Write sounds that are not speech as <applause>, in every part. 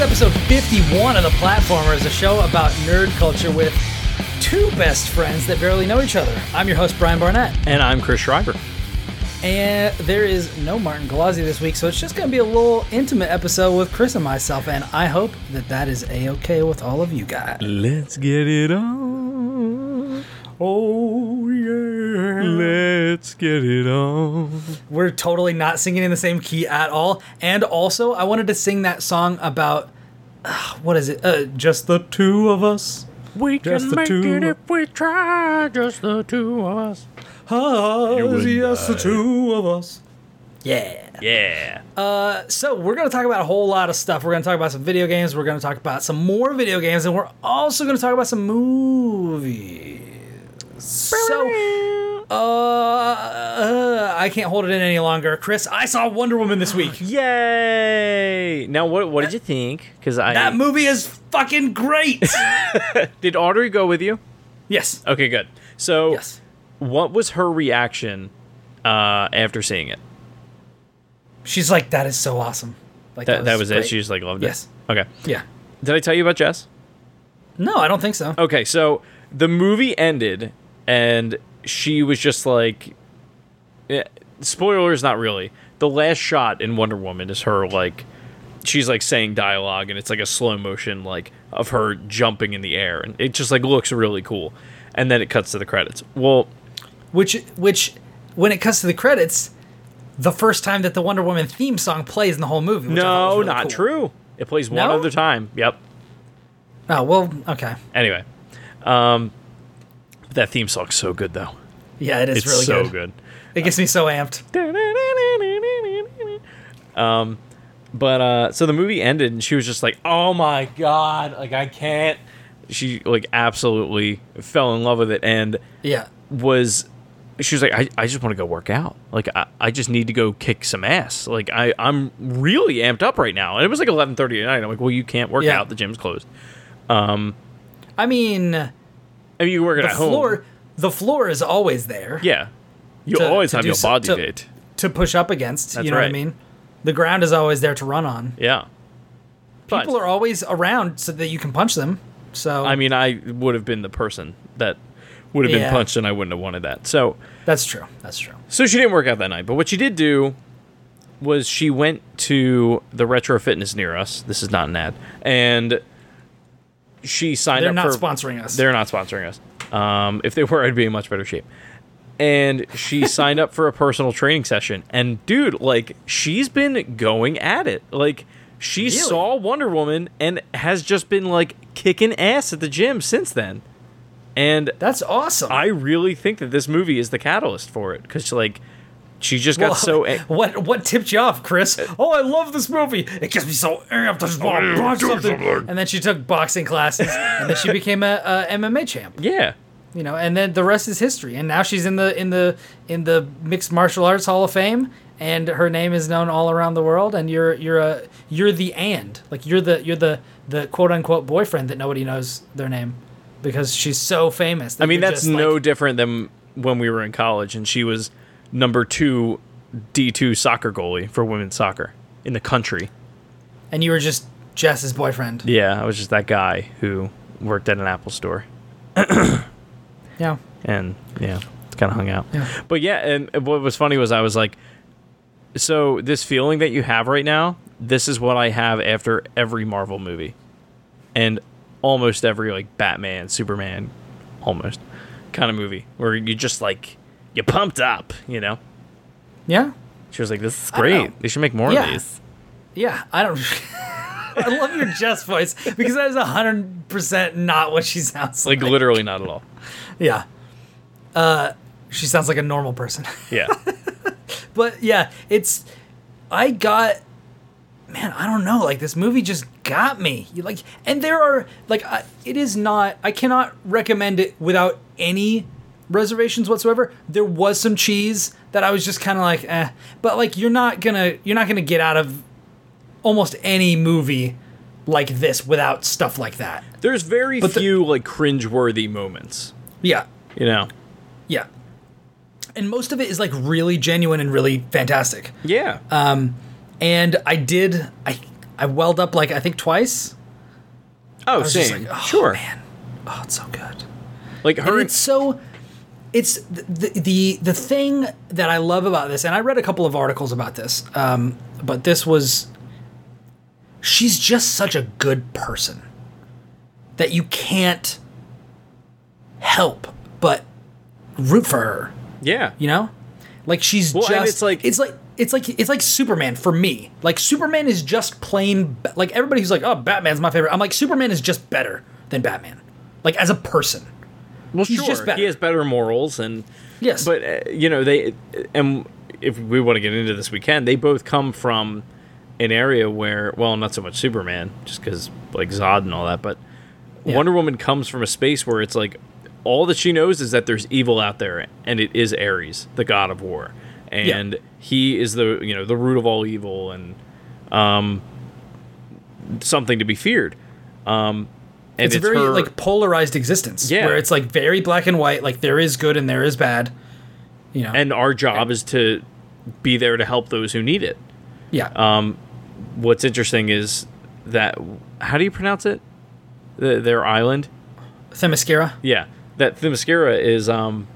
Episode 51 of The Platformers, is a show about nerd culture with two best friends that barely know each other. I'm your host, Brian Barnett, And I'm Chris Schreiber. and there is no Martin Galazzi this week, so it's just going to be a little intimate episode with Chris and myself, and I hope that that is a-okay with all of you guys. Let's get it on. Oh, yeah. Let's get it on. We're totally not singing in the same key at all, and also, I wanted to sing that song about, uh, what is it, uh, Just the Two of Us. We Just the two. we try, just the two of us. Us, and yes, the two of us. Yeah. Yeah. So we're going to talk about a whole lot of stuff. We're going to talk about some video games. We're going to talk about some more video games, and we're also going to talk about some movies. So, uh, uh, I can't hold it in any longer. Chris, I saw Wonder Woman this week. <gasps> Yay! Now, what what did you think? Because I That movie is fucking great. <laughs> did Audrey go with you? yes. Okay, good. So, Yes. what was her reaction uh, after seeing it? She's like, that is so awesome. Like That, that was it. She just like loved Yes. it. Yes. Okay. Yeah. Did I tell you about Jess? No, I don't think so. Okay, so the movie ended, and she was just like, eh, spoilers, not really. The last shot in Wonder Woman is her like, she's like saying dialogue, and it's like a slow motion like of her jumping in the air, and it just like looks really cool. And then it cuts to the credits. Well, Which, which, when it comes to the credits, the first time that the Wonder Woman theme song plays in the whole movie. Which no, really not cool. true. It plays one No? other time. Yep. Oh well, okay. Anyway, um, that theme song's so good though. Yeah, it is It's really so good. good. It gets me so amped. Um, but uh, so the movie ended, and she was just like, "Oh my god, like I can't." She like absolutely fell in love with it, and Yeah. was she was like, "I, I just want to go work out. Like I, I just need to go kick some ass. Like I I'm really amped up right now." And it was like 11:30 at night. I'm like, "Well, you can't work Yeah. out. The gym's closed." Um, I mean, I mean, you work at home. floor, the floor is always there Yeah, you To- always to have your so- body to- weight. to push up against. That's you know what I mean? The ground is always there to run on. Yeah. But- People are always around so that you can punch them. So I mean, I would have been the person that would have Yeah. been punched, and I wouldn't have wanted that. So, that's true. That's true. so she didn't work out that night. But what she did do was she went to the retro fitness near us. This is not an ad, and she signed They're up not for. sponsoring us. They're not sponsoring us. Um, if they were, I'd be in much better shape. And she <laughs> signed up for a personal training session. And dude, like, she's been going at it. Like, she saw Wonder Woman and has just been like kicking ass at the gym since then. And That's awesome. I really think that this movie is the catalyst for it because, like, she just got Well, so. a- what what tipped you off, Chris? Uh, oh, I love this movie. It gets me so amped. I just want mm, to punch something. And then she took boxing classes, and then she <laughs> became a, a MMA champ. yeah, You know, and then the rest is history. And now she's in the in the in the mixed martial arts Hall of Fame, and her name is known all around the world. And you're you're a you're the and like you're the you're the the quote unquote boyfriend that nobody knows their name because she's so famous. I mean that's no like- different than when we were in college and she was number two D two soccer goalie for women's soccer in the country. and you were just Jess's boyfriend. Yeah, I was just that guy who worked at an Apple store <coughs> Yeah. and yeah, kind of hung out. Yeah. But yeah, and what was funny was I was like, so this feeling that you have right now, this is what I have after every Marvel movie, and almost every like Batman, Superman, almost kind of movie where you just like you pumped up, you know. Yeah. She was like, "This is I don't know. great. They should make more Yeah. of these." Yeah, I don't. <laughs> I love your Jess voice because that is hundred percent not what she sounds like. Like literally not at all. Yeah, uh, she sounds like a normal person. <laughs> Yeah. but yeah, it's. I got, man, I don't know. Like this movie just got me. You like, and there are like, I, it is not. I cannot recommend it without any reservations whatsoever. There was some cheese that I was just kind of like, eh. But like, you're not gonna, you're not gonna get out of almost any movie like this without stuff like that. There's very But the- few like cringe-worthy moments. Yeah, You know. yeah. And most of it is like really genuine and really fantastic. Yeah. Um, and I did I I welled up like I think twice. Oh, same. like, oh, sure. man. Oh, it's so good. Like And her. it's so it's the, the the thing that I love about this, and I read a couple of articles about this, um, but this was she's just such a good person that you can't help but root for her. yeah. You know, like she's Well, just it's like- it's like it's like it's like Superman for me. Like Superman is just plain like everybody who's like, oh, Batman's my favorite. I'm like Superman is just better than Batman, like as a person. Well, he's sure. just better. He has better morals, and Yes, but uh, you know they, and if we want to get into this, we can. They both come from an area where, well, not so much Superman, just because like Zod and all that, but Yeah. Wonder Woman comes from a space where it's like all that she knows is that there's evil out there, and it is Ares, the god of war, and he is the you know the root of all evil and um something to be feared. Um, and it's, a very her- like polarized existence. Yeah. where it's like very black and white. Like there is good and there is bad. You know, and our job is to be there to help those who need it. yeah, um, What's interesting is that how do you pronounce it? The, their island, Themyscira. yeah. That Themyscira is um,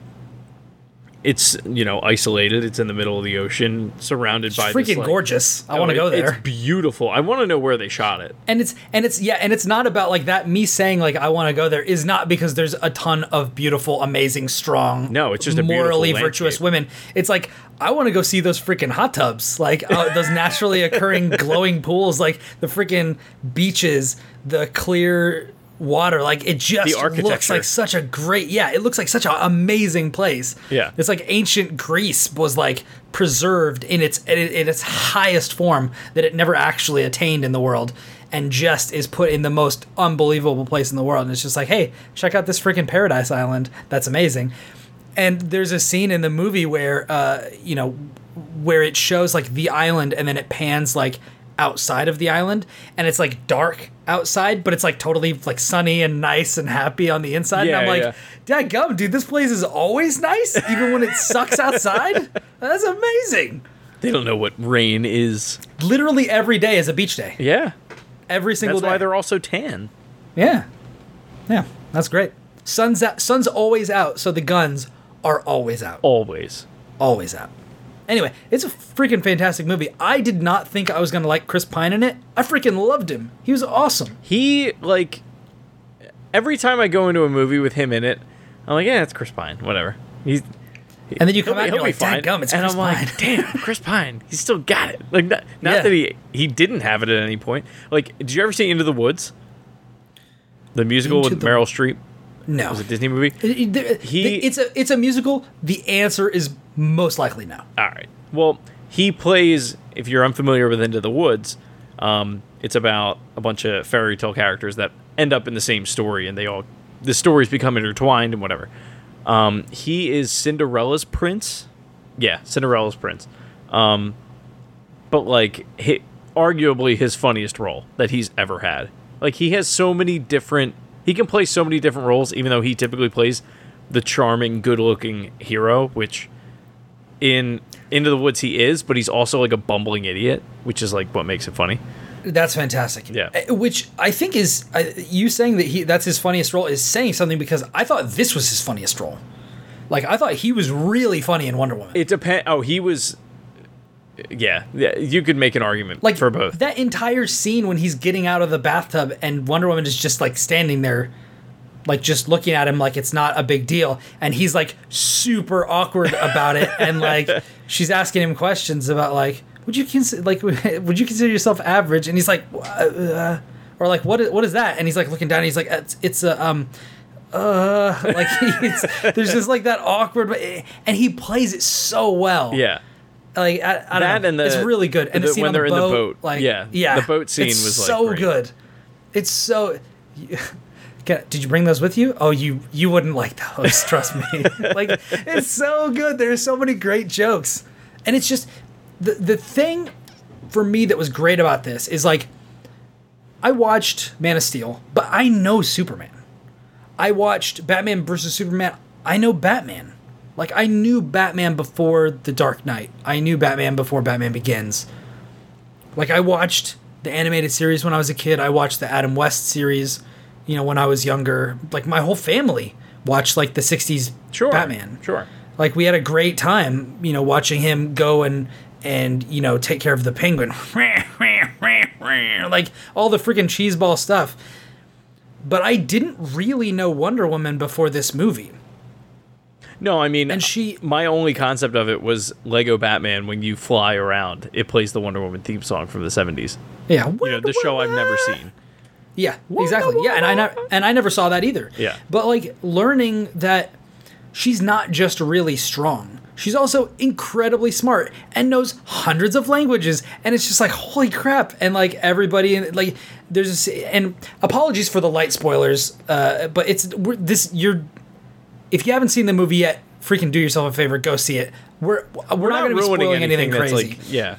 it's you know isolated. It's in the middle of the ocean, surrounded It's by freaking this, like- gorgeous. I Oh, want to go there. It's beautiful. I want to know where they shot it. and it's and it's yeah and it's not about like that me saying like i want to go there is not because there's a ton of beautiful amazing strong No, it's just a morally virtuous women it's like i want to go see those freaking hot tubs like uh, <laughs> those naturally occurring glowing pools like the freaking beaches the clear water like it just looks like such a great yeah it looks like such an amazing place. Yeah. it's like ancient greece was like preserved in its in, in its highest form that it never actually attained in the world and just is put in the most unbelievable place in the world. And it's just like hey check out this freaking paradise island. That's amazing. And there's a scene in the movie where uh you know where it shows like the island and then it pans like outside of the island and it's like dark outside but it's like totally like sunny and nice and happy on the inside Yeah, and i'm yeah. like Dad gum, dude, this place is always nice, even when it sucks outside. <laughs> That's amazing. They don't know what rain is. Literally every day is a beach day. Yeah, Every single that's day. why they're all so tan. yeah, yeah, that's great. Sun's out. Sun's always out, so the guns are always out. Always. Always out. Anyway, it's a freaking fantastic movie. I did not think I was gonna like Chris Pine in it. I freaking loved him. He was awesome. He like every time I go into a movie with him in it, I'm like, yeah, it's Chris Pine, whatever. He's And then you come out and you're like, fine. Gum, it's and Chris I'm Pine." like, damn, <laughs> Chris Pine, he still got it. Like, not, not Yeah. that he he didn't have it at any point. Like, did you ever see Into the Woods? The musical Into with the- Meryl Streep. no. Was it a Disney movie? It- it- He- it's a it's a musical. The answer is most likely no. All right. Well, he plays. If you're unfamiliar with Into the Woods, um, it's about a bunch of fairy tale characters that end up in the same story, and they all the stories become intertwined and whatever. Um, he is Cinderella's prince. Yeah, Cinderella's prince. Um, but like, hi arguably his funniest role that he's ever had. Like he has so many different. He can play so many different roles, even though he typically plays the charming, good-looking hero, which in Into the Woods he is, but he's also like a bumbling idiot, which is like what makes it funny. That's fantastic. Yeah. Uh, Which I think is uh, you saying that he that's his funniest role is saying something because I thought this was his funniest role. Like I thought he was really funny in Wonder Woman. It depends. Oh, he was. Yeah, yeah. You could make an argument like for both. That entire scene when he's getting out of the bathtub and Wonder Woman is just like standing there like just looking at him like it's not a big deal and he's like super awkward about it and like <laughs> she's asking him questions about like would you consider like <laughs> would you consider yourself average and he's like uh, or like what is, what is that and he's like looking down and he's like it's it's a um uh <laughs> like there's just like that awkward and he plays it so well yeah. like I, I don't That know. and the- it's really good. And the, the- scene when on the they're in the boat, boat. like Yeah, yeah, the boat scene it's was, like, so good. It's so. Can- Did you bring those with you? Oh, you you wouldn't like those. Trust me. <laughs> like it's so good. There's so many great jokes, and it's just the the thing for me that was great about this is like I watched Man of Steel, but I know Superman. I watched Batman versus Superman. I know Batman. Like I knew Batman before The Dark Knight. I knew Batman before Batman Begins. Like I watched the animated series when I was a kid. I watched the Adam West series, you know, when I was younger. Like my whole family watched like the '60s Sure. Batman. Sure. Like we had a great time, you know, watching him go and and you know take care of the penguin, like all the freaking cheeseball stuff. But I didn't really know Wonder Woman before this movie. No, I mean, And she- My only concept of it was Lego Batman. When you fly around, it plays the Wonder Woman theme song from the '70s. Yeah, You know, the show I've never seen. Yeah, exactly. Yeah, and I never and I never saw that either. Yeah. But like learning that she's not just really strong. She's also incredibly smart and knows hundreds of languages and it's just like holy crap and like everybody and like there's this, and apologies for the light spoilers uh but it's we're, this you're if you haven't seen the movie yet freaking do yourself a favor go see it we're we're, not, going to be spoiling anything, that's crazy like, yeah,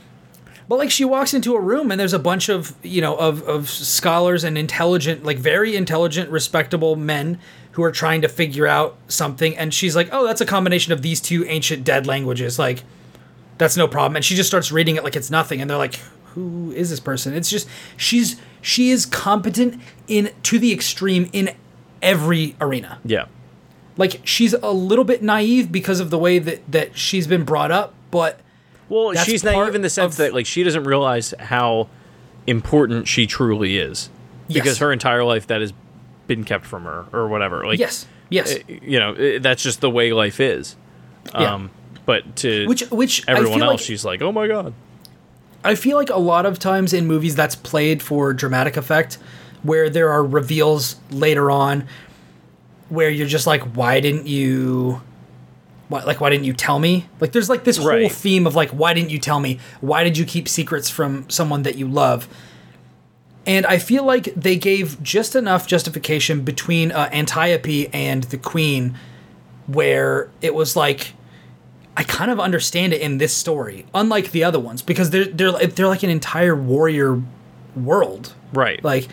but like she walks into a room and there's a bunch of you know of of scholars and intelligent like very intelligent respectable men who are trying to figure out something. And she's like oh that's a combination of these two ancient dead languages. Like that's no problem. And she just starts reading it like it's nothing. And they're like who is this person? It's just she's she is competent in to the extreme in every arena. Yeah. like she's a little bit naive because of the way that that she's been brought up but Well, That's she's naive in the sense of- that like she doesn't realize how important she truly is because Yes. her entire life that has been kept from her or whatever. Like, yes yes you know, that's just the way life is. Yeah. Um, but to which which everyone else, like, she's like, oh my god. I feel like a lot of times in movies that's played for dramatic effect, where there are reveals later on, where you're just like, why didn't you, why, like, why didn't you tell me? Like, there's like this whole theme of like, why didn't you tell me? Why did you keep secrets from someone that you love? And I feel like they gave just enough justification between uh, Antiope and the Queen, where it was like, I kind of understand it in this story, unlike the other ones, because they're they're they're like an entire warrior world, Right. like,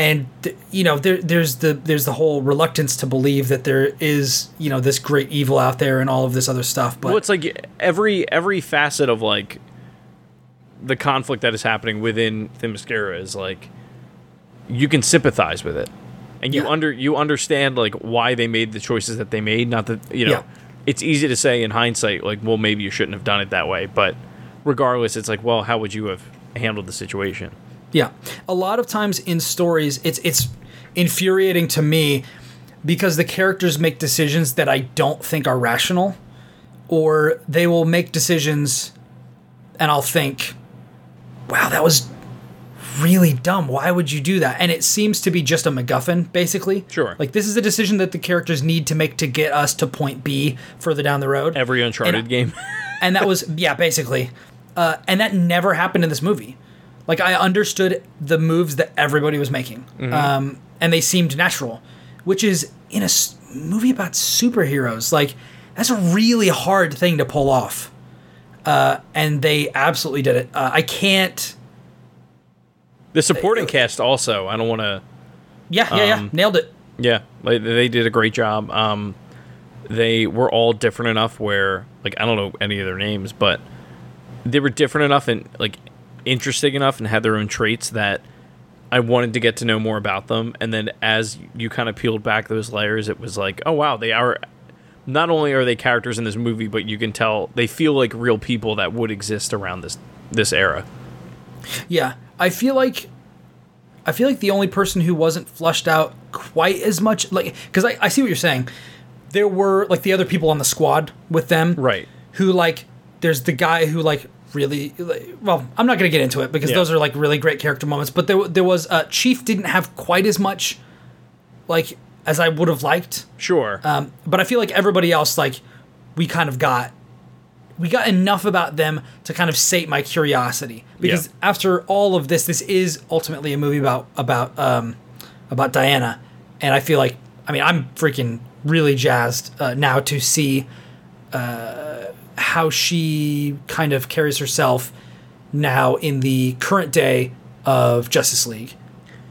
and you know there there's the there's the whole reluctance to believe that there is you know this great evil out there and all of this other stuff, but well, it's like every every facet of like the conflict that is happening within Themyscira is like you can sympathize with it, and you Yeah. under you understand like why they made the choices that they made. Not that you know, Yeah. it's easy to say in hindsight, like, well, maybe you shouldn't have done it that way, but regardless, it's like, well, how would you have handled the situation? Yeah. A lot of times in stories it's it's infuriating to me because the characters make decisions that I don't think are rational or they will make decisions and I'll think wow, that was really dumb. Why would you do that? And it seems to be just a MacGuffin, basically. Sure. Like this is a decision that the characters need to make to get us to point B further down the road. Every Uncharted And- game. <laughs> and that was yeah basically uh, and that never happened in this movie like i understood the moves that everybody was making um, and they seemed natural which is in a s- movie about superheroes like that's a really hard thing to pull off uh, and they absolutely did it uh, i can't the supporting cast also. I don't want to. yeah yeah yeah Um, nailed it Yeah, like, they did a great job. Um, they were all different enough where, like, I don't know any of their names, but they were different enough and like interesting enough and had their own traits that I wanted to get to know more about them. And then as you kind of peeled back those layers, it was like, oh wow, they are. Not only are they characters in this movie, but you can tell they feel like real people that would exist around this this era. Yeah, I feel like I feel like the only person who wasn't flushed out quite as much, like, because I, I see what you're saying. There were like the other people on the squad with them, Right. Who like, there's the guy who like really, well, I'm not gonna get into it because Yeah. those are like really great character moments. But there there was uh, Chief didn't have quite as much, like, as I would have liked. Sure. Um, but I feel like everybody else, like, we kind of got, we got enough about them to kind of sate my curiosity. Because Yeah. after all of this, this is ultimately a movie about about um, about Diana, and I feel like, I mean, I'm freaking really jazzed uh, now to see uh, how she kind of carries herself now in the current day of Justice League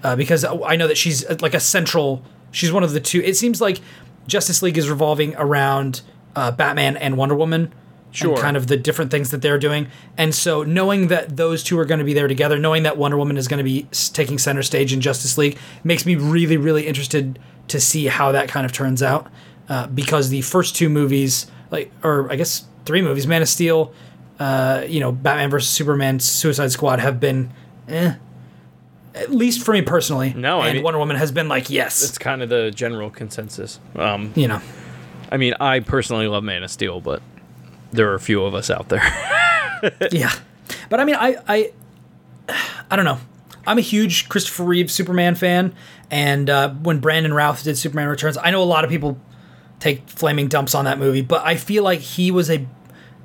uh, because I know that she's uh, like a central. She's one of the two. It seems like Justice League is revolving around uh, Batman and Wonder Woman Sure. and kind of the different things that they're doing. And so knowing that those two are going to be there together, knowing that Wonder Woman is going to be taking center stage in Justice League, makes me really, really interested to see how that kind of turns out. Uh, because the first two movies, like, or I guess three movies, Man of Steel, uh, you know, Batman versus Superman, Suicide Squad, have been, eh, at least for me personally. No, I and mean- Wonder Woman has been like, yes, It's kind of the general consensus. Um, you know. I mean, I personally love Man of Steel, but there are a few of us out there. <laughs> yeah but i mean i i i don't know i'm a huge christopher reeve superman fan and uh, when brandon routh did superman returns i know a lot of people take flaming dumps on that movie but i feel like he was a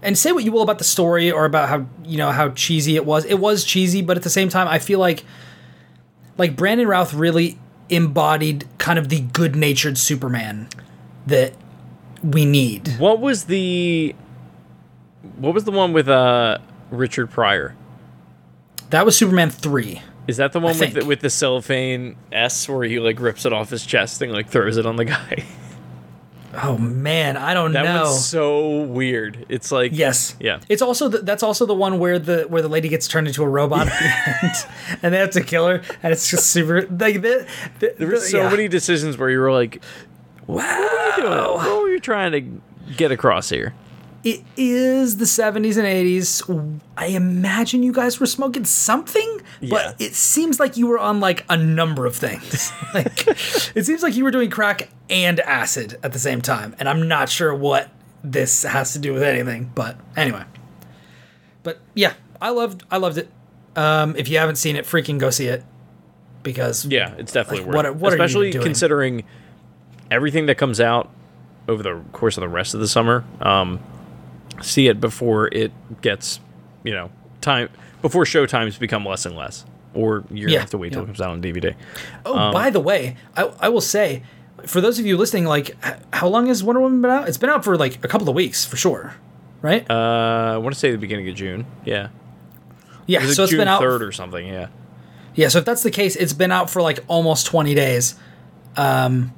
and say what you will about the story or about how you know how cheesy it was it was cheesy but at the same time i feel like like brandon routh really embodied kind of the good-natured superman that we need what was the what was the one with uh Richard Pryor? that was superman 3 Is that the one with the, with the cellophane S where he like rips it off his chest and like throws it on the guy? <laughs> oh man i don't That know one's so weird. It's like Yes. Yeah. It's also the, that's also the one where the where the lady gets turned into a robot at the <laughs> end, and they have to kill her, and it's just super like the, the, there were so yeah. many decisions where you were like, Wow. what were you trying to get across here? It is the 70s and 80s. I imagine you guys were smoking something, Yeah. but it seems like you were on like a number of things. <laughs> like it seems like you were doing crack and acid at the same time, and I'm not sure what this has to do with anything, but anyway. But yeah, I loved I loved it. Um, if you haven't seen it, freaking go see it because Yeah, it's definitely Like, worth what what Especially considering everything that comes out over the course of the rest of the summer. Um, see it before it gets, you know, time before show times become less and less, or you're Yeah, gonna have to wait till yeah. it comes out on DVD. Oh, Um, by the way, I, I will say, for those of you listening, like, how long has Wonder Woman been out? It's been out for like a couple of weeks for sure, right? Uh, I want to say the beginning of June. Yeah, yeah, it so it's June been out. third or something. Yeah. Yeah, so if that's the case, it's been out for like almost 20 days. Um,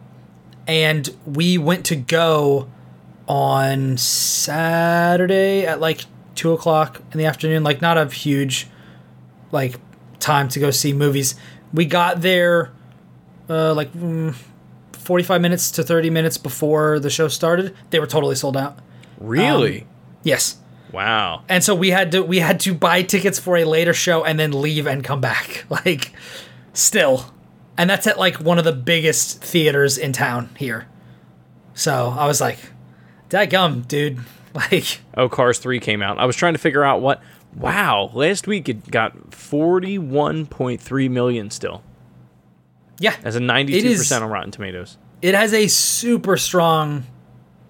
and we went to go on Saturday at like two o'clock in the afternoon. Like, not a huge like time to go see movies. We got there uh, like mm, 45 minutes to 30 minutes before the show started. They were totally sold out. Really? Yes. wow. and so we had to we had to buy tickets for a later show and then leave and come back <laughs> like still and that's at like one of the biggest theaters in town here so i was like gum dude <laughs> like Oh, Cars 3 came out. I was trying to figure out what. Wow, last week it got 41.3 million still. yeah As a 92% is- on Rotten Tomatoes. it has a super strong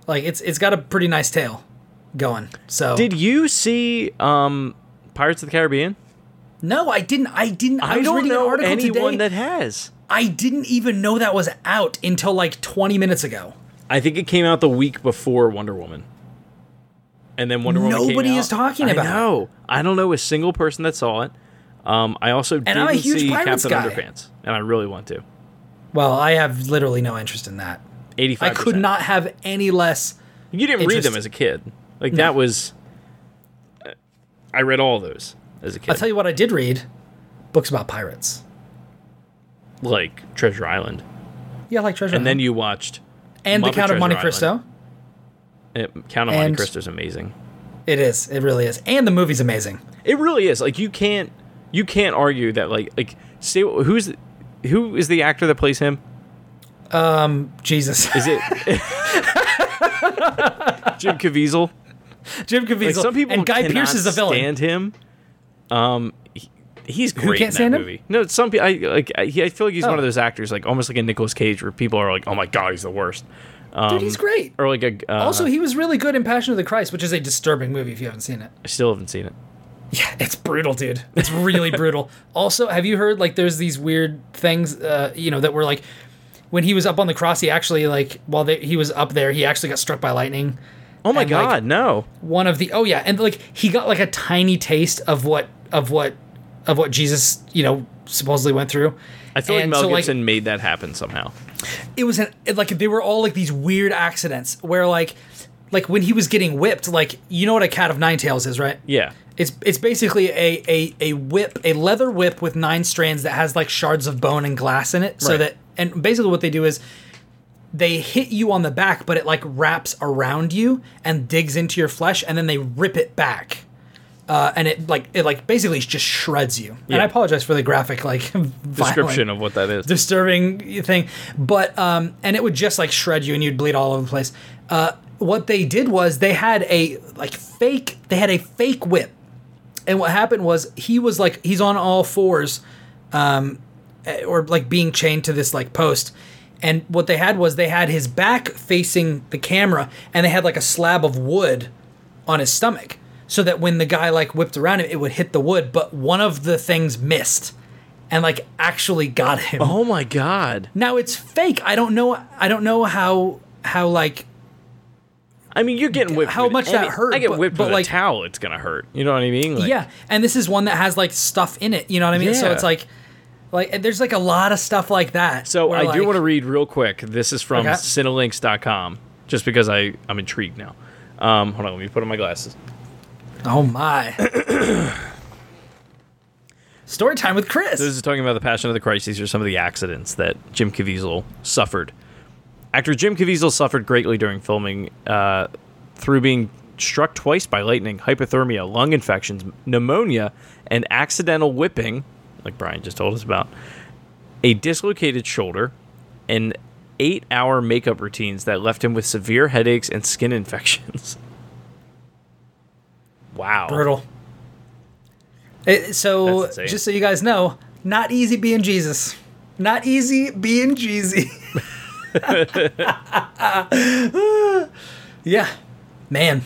like it's it's got a pretty nice tail going so Did you see um, Pirates of the Caribbean? no i didn't i didn't i, I, don't know an article anyone today that has. i didn't even know that was out until like 20 minutes ago I think it came out the week before Wonder Woman. And then Wonder Woman came Nobody out. is talking I about it. I don't know a single person that saw it. Um, I also didn't I'm a huge see Pirates Captain guy. Underpants, and I really want to. well i have literally no interest in that Eighty-five. I could not have any less. You didn't read them as a kid. Like that was. I read all those as a kid. I'll tell you what I did read: books about pirates. like Treasure Island, Yeah, like Treasure. Island. And then you watched and the Muppet Count of Monte Cristo. Uh, Count of Monte Cristo is amazing. It is. It really is. And the movie's amazing. It really is. Like you can't you can't argue that. Like like say who's who is the actor that plays him? Um Jesus, Is it <laughs> Jim Caviezel? Jim Caviezel Like some people and Guy Pearce is the villain. Stand him. Um, he's great can't in that him? movie. No, some people. I like. I, I feel like he's one Oh. of those actors, like almost like a Nicolas Cage, where people are like, "Oh my god, he's the worst." Um, Dude, he's great. Or like a. Uh, Also, he was really good in Passion of the Christ, which is a disturbing movie if you haven't seen it. I still haven't seen it. Yeah, it's brutal, dude. It's really brutal. <laughs> Also, have you heard like there's these weird things, uh, you know, that were like when he was up on the cross, he actually like while they, he was up there, he actually got struck by lightning. Oh my And, like, god, no! one of the oh yeah and like he got like a tiny taste of what of what of what jesus you know supposedly went through I feel like And Mel so, like- Gibson made that happen somehow. it was an it, like they were all like these weird accidents where like like when he was getting whipped, like you know what a cat of nine tails is, right? Yeah. It's it's basically a, a a whip, a leather whip with nine strands that has like shards of bone and glass in it, so that and basically what they do is they hit you on the back, but it like wraps around you and digs into your flesh, and then they rip it back. Uh, and it like it like basically just shreds you. Yeah. And I apologize for the graphic like <laughs> Description of what that is. disturbing thing. But um, and it would just like shred you and you'd bleed all over the place. Uh, what they did was they had a like fake. They had a fake whip, and what happened was he was like he's on all fours, um, eh, or like being chained to this like post. And what they had was they had his back facing the camera, and they had like a slab of wood on his stomach, so that when the guy like whipped around him, it would hit the wood. But one of the things missed, and like actually got him. oh my god. Now it's fake. I don't know. I don't know how how like I mean, you're getting whipped. How much that hurt, I get but- whipped but, with like- a towel. It's gonna hurt. You know what I mean? Like, yeah. And this is one that has like stuff in it. You know what I mean? So it's like like there's like a lot of stuff like that. So I do want to read real quick. This is from Okay. Cinelinx.com, just because I I'm intrigued now. Um, hold on, let me put on my glasses. Oh my. <coughs> Story time with Chris. This is talking about the Passion of the Christ. These are some of the accidents that Jim Caviezel suffered. Actor Jim Caviezel suffered greatly during filming uh, through being struck twice by lightning, hypothermia, lung infections, pneumonia, and accidental whipping, like Brian just told us about, a dislocated shoulder, and eight hour makeup routines that left him with severe headaches and skin <laughs> infections. Wow. Brutal. It- so just so you guys know, not easy being Jesus. Not easy being Jeezy. <laughs> yeah. Man. Do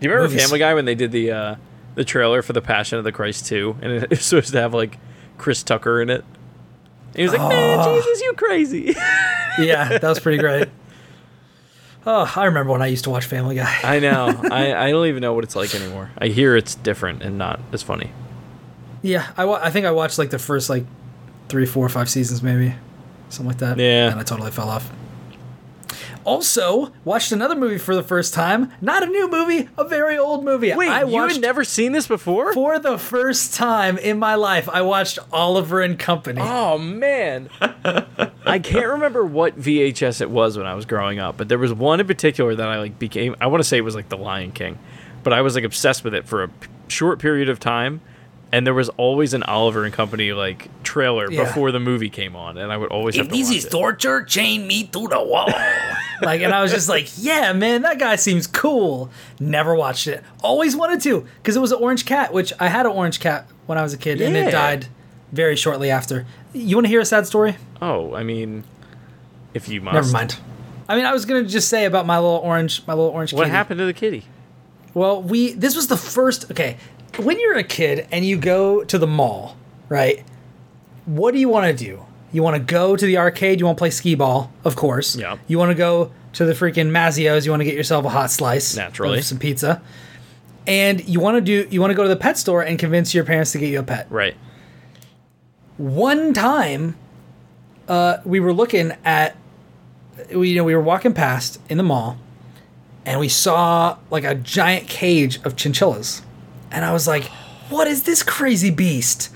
you remember Movies. Family Guy when they did the uh, the trailer for the Passion of the Christ 2 and it <laughs> was supposed to have like Chris Tucker in it? And he was like, "Man, Oh. Jesus, you crazy!" <laughs> Yeah, that was pretty great. Oh, I remember when I used to watch Family Guy. I know. <laughs> I, I don't even know what it's like anymore. I hear it's different and not as funny. Yeah, I, wa- I think I watched like the first like three, four, five seasons, maybe something like that. Yeah. and I totally fell off. Also, watched another movie for the first time. Not a new movie, a very old movie. Wait, I you had never seen this before? for the first time in my life. I watched Oliver and Company. Oh man, I can't remember what VHS it was when I was growing up, but there was one in particular that I like became. I want to say it was like The Lion King, but I was like obsessed with it for a p- short period of time, and there was always an Oliver and Company like trailer Yeah. before the movie came on, and I would always have If to this watch is it. torture, chain me to the wall. <laughs> like, and I was just like, yeah, man, that guy seems cool. Never watched it. Always wanted to, because it was an orange cat, which I had an orange cat when I was a kid, and it died very shortly after. You want to hear a sad story? Oh, I mean, if you must. Never mind. I mean, I was gonna just say about my little orange, my little orange. What kitty. happened to the kitty? Well, we this was the first. Okay, when you're a kid and you go to the mall, right? What do you want to do? You want to go to the arcade. You want to play skee ball, of course. Yeah. You want to go to the freaking Mazzio's. You want to get yourself a hot slice, Naturally. some pizza, and you want to do. You want to go to the pet store and convince your parents to get you a pet. Right. One time, uh, we were looking at, we, you know, we were walking past in the mall, and we saw like a giant cage of chinchillas, and I was like, "What is this crazy beast?"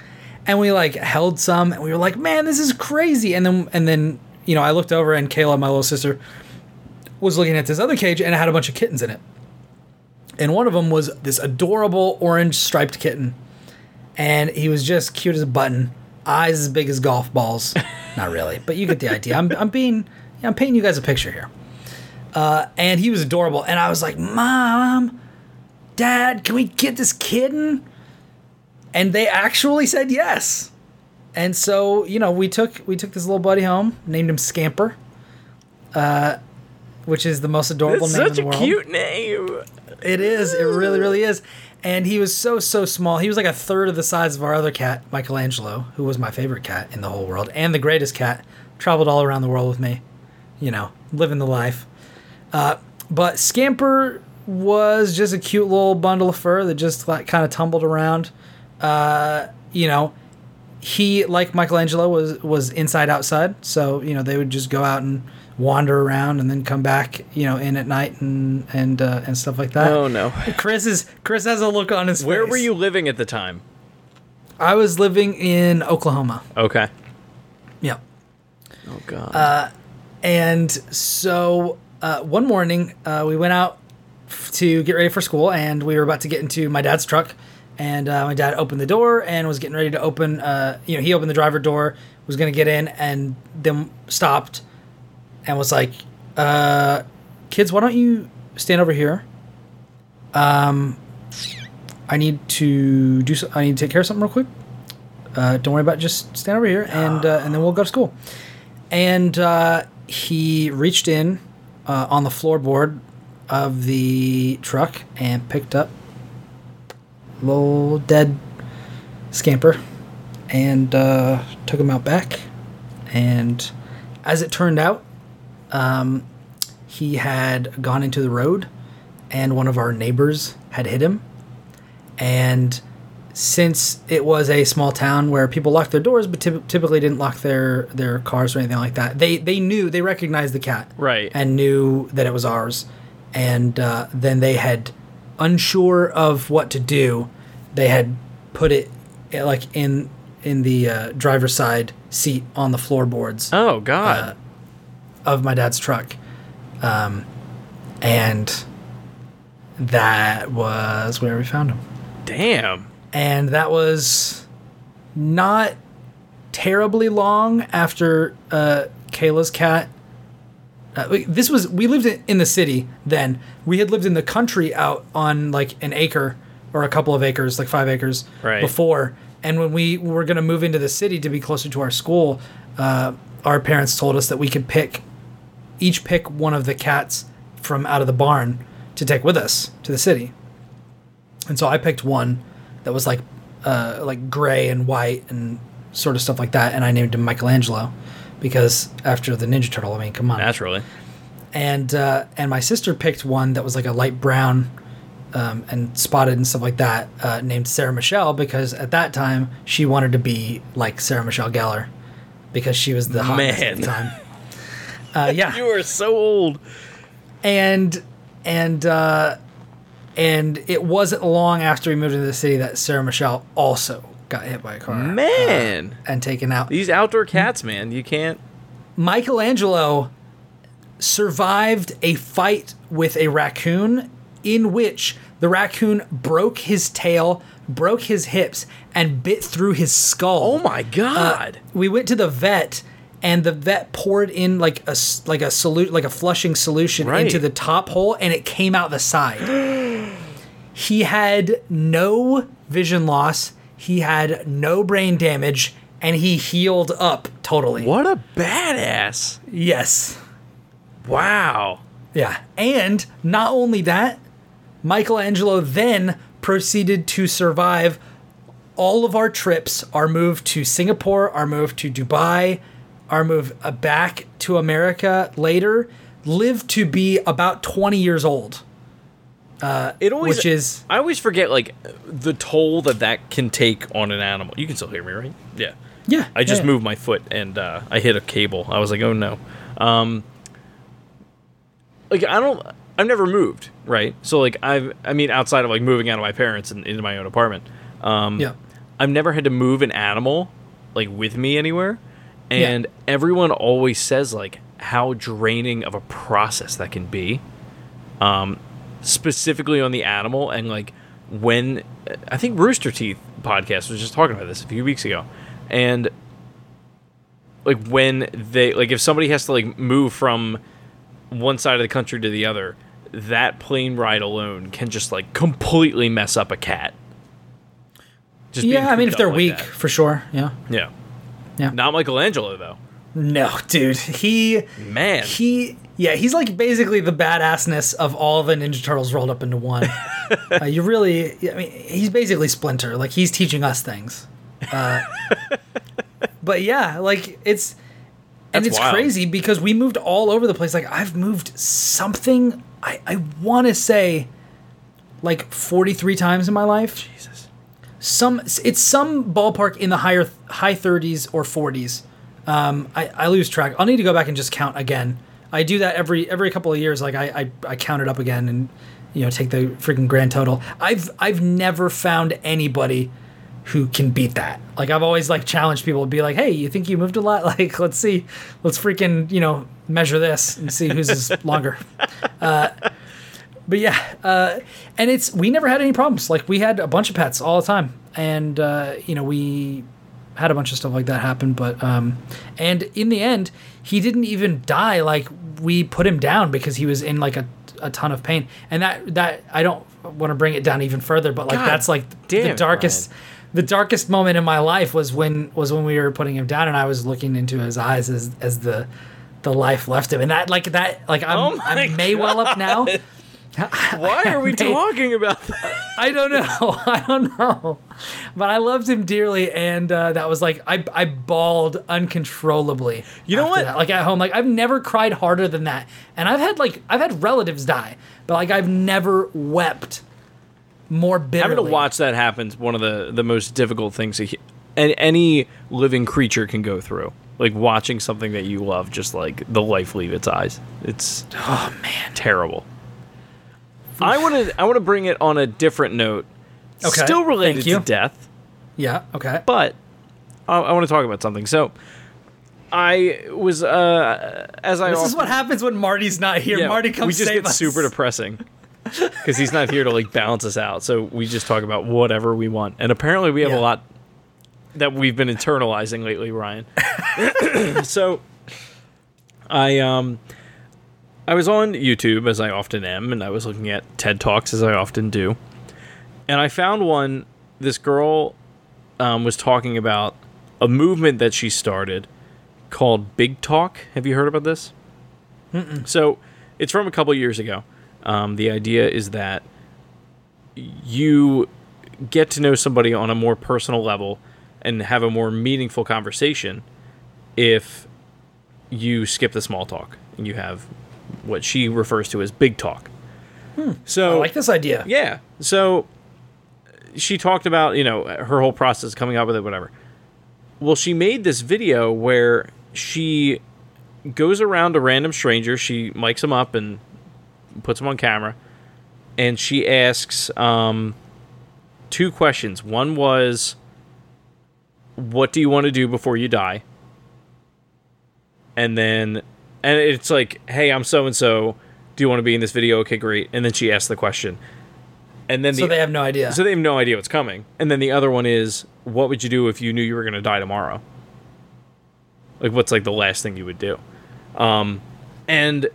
And we like held some, and we were like, "Man, this is crazy!" And then, and then, you know, I looked over, and Kayla, my little sister, was looking at this other cage, and it had a bunch of kittens in it, and one of them was this adorable orange striped kitten and he was just cute as a button, eyes as big as golf balls. <laughs> Not really, but you get the idea. I'm, I'm being, I'm painting you guys a picture here. Uh, and he was adorable, and I was like, "Mom, Dad, can we get this kitten?" And they actually said yes. And so, you know, we took we took this little buddy home, named him Scamper, uh, which is the most adorable name such in the world. a cute name. It is. It really, really is. And he was so, so small. He was like a third of the size of our other cat, Michelangelo, who was my favorite cat in the whole world and the greatest cat. Traveled all around the world with me, you know, living the life. Uh, but Scamper was just a cute little bundle of fur that just like kind of tumbled around. Uh, you know, he like Michelangelo was was inside outside, so you know they would just go out and wander around and then come back, you know, in at night and and uh, and stuff like that. Oh no. Chris is Chris has a look on his face. Where face. were you living at the time? I was living in Oklahoma. Okay. Yeah. Oh god. Uh, And so uh, one morning, uh, we went out to get ready for school, and we were about to get into my dad's truck. And uh, my dad opened the door and was getting ready to open. Uh, you know, he opened the driver door, was going to get in, and then stopped, and was like, uh, "Kids, why don't you stand over here? Um, I need to do. So- I need to take care of something real quick. Uh, don't worry about. It, just stand over here, and uh, and then we'll go to school." and uh, he reached in uh, on the floorboard of the truck and picked up a little dead scamper and uh, took him out back. And as it turned out, um, he had gone into the road, and one of our neighbors had hit him. And since it was a small town where people locked their doors but typ- typically didn't lock their their cars or anything like that they they knew they recognized the cat Right. and knew that it was ours and uh, then they had unsure of what to do they had put it eh, like in in the uh, driver's side seat on the floorboards oh god. of my dad's truck um, and that was where we found him Damn. and that was not terribly long after uh, Kayla's cat. Uh, this was we lived in, the city then. We had lived in the country out on like an acre or a couple of acres, like five acres Right. before. And when we were going to move into the city to be closer to our school, uh, our parents told us that we could pick each pick one of the cats from out of the barn to take with us to the city. And so I picked one that was like uh, like gray and white and sort of stuff like that, and I named him Michelangelo because after the Ninja Turtle. I mean, come on. Naturally. And uh, and my sister picked one that was like a light brown um, and spotted and stuff like that, uh, named Sarah Michelle because at that time she wanted to be like Sarah Michelle Gellar because she was the hotness at the Man. <laughs> time. Uh, yeah, You are so old. and and uh, and it wasn't long after we moved into the city that Sarah Michelle also got hit by a car uh, Man. and taken out. These outdoor cats, man. You can't. Michelangelo survived a fight with a raccoon in which the raccoon broke his tail, broke his hips, and bit through his skull. Oh my uh, god. we went to the vet and the vet poured in like a like a solute like a flushing solution Right. into the top hole and it came out the side. <gasps> he had no vision loss, he had no brain damage and he healed up totally. what a badass. Yes. Wow. Yeah. And not only that, Michelangelo then proceeded to survive all of our trips, our move to Singapore, our move to Dubai, our move uh, back to America later, lived to be about 20 years old, It always which is I always forget like the toll that that can take on an animal. You can still hear me, right? Yeah. yeah. I just yeah. moved my foot and uh, I hit a cable. I was like, oh no. Um, like I don't. I've never moved, right? So like I've. I mean, outside of like moving out of my parents and into my own apartment. Um, Yeah. I've never had to move an animal like with me anywhere, and everyone always says like how draining of a process that can be. Um, specifically on the animal and like when I think Rooster Teeth podcast was just talking about this a few weeks ago, and like when they like if somebody has to like move from one side of the country to the other, that plane ride alone can just like completely mess up a cat. Just Yeah, I mean, if they're like weak, that. for sure. Yeah. yeah, Yeah. Not Michelangelo though. No, <laughs> dude. He Man, he yeah he's like basically the badassness of all the ninja turtles rolled up into one. <laughs> Uh, you really i mean he's basically splinter. Like he's teaching us things. Uh, <laughs> but yeah like it's and That's it's wild. crazy because we moved all over the place. Like i've moved something i i want to say like 43 times in my life. Jesus. some it's some ballpark in the higher high 30s or 40s um, I, I lose track. I'll need to go back and just count again I do that every every couple of years. Like I, I I count it up again and you know take the freaking grand total. I've I've never found anybody who can beat that. Like I've always like challenged people to be like, hey, you think you moved a lot? <laughs> Like let's see, let's freaking you know measure this and see whose is <laughs> longer. Uh, but yeah, uh, and it's we never had any problems. Like we had a bunch of pets all the time, and uh, you know we had a bunch of stuff like that happen. But um, and in the end, he didn't even die. Like we put him down because he was in like a, a ton of pain, and that that I don't want to bring it down even further. But like God that's like the it, darkest. The darkest moment in my life was when was when we were putting him down, and I was looking into his eyes as as the the life left him, and that like that like I'm Oh I'm may well up now. <laughs> Why are we talking about that? I don't know. <laughs> I don't know. But I loved him dearly, and uh, that was like I I bawled uncontrollably. You know what? that. Like at home, like I've never cried harder than that. And I've had like I've had relatives die, but like I've never wept more bitterly. Having to watch that happen is one of the, the most difficult things hu- any living creature can go through. Like watching something that you love, just like the life leave its eyes. It's Oh man. terrible. I want to I want to bring it on a different note. Okay, Still related to death, Yeah. Okay. but I, I want to talk about something. So I was uh as I This is what happens when Marty's not here. Yeah, Marty comes we just get us. super <laughs> depressing because he's not here to like balance us out. So we just talk about whatever we want, and apparently we have Yeah. a lot that we've been internalizing lately, Brian. <laughs> so I um I was on YouTube as I often am, and I was looking at TED Talks as I often do, and I found one. This girl um, was talking about a movement that she started called Big Talk. Have you heard about this? So it's from a couple years ago. Um, the idea is that you get to know somebody on a more personal level and have a more meaningful conversation if you skip the small talk and you have what she refers to as big talk. So I like this idea. yeah. So she talked about, you know, her whole process coming up with it, whatever. Well, she made this video where she goes around to random strangers, she mics them up and puts them on camera, and she asks um, two questions. One was, What do you want to do before you die? And then, and it's like, Hey, I'm so and so. Do you want to be in this video? Okay, great. And then she asks the question. And then So they have no idea. so they have no idea what's coming. And then the other one is, what would you do if you knew you were going to die tomorrow? Like, what's like the last thing you would do? Um, and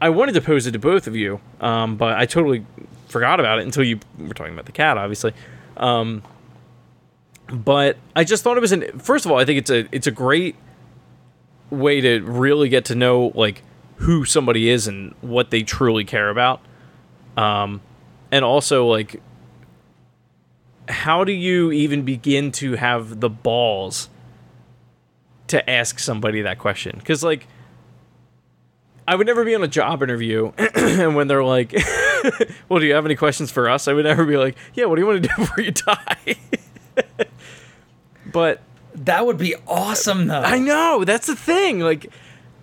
I wanted to pose it to both of you, um, but I totally forgot about it until you were talking about the cat, obviously. Um, but I just thought it was an. First of all, I think it's a it's a great way to really get to know like who somebody is and what they truly care about. Um, and also like how do you even begin to have the balls to ask somebody that question? Because like i would never be on a job interview <clears throat> and when they're like <laughs> well do you have any questions for us? I would never be like yeah what do you want to do <laughs> before you die? <laughs> But that would be awesome, though. i know that's the thing like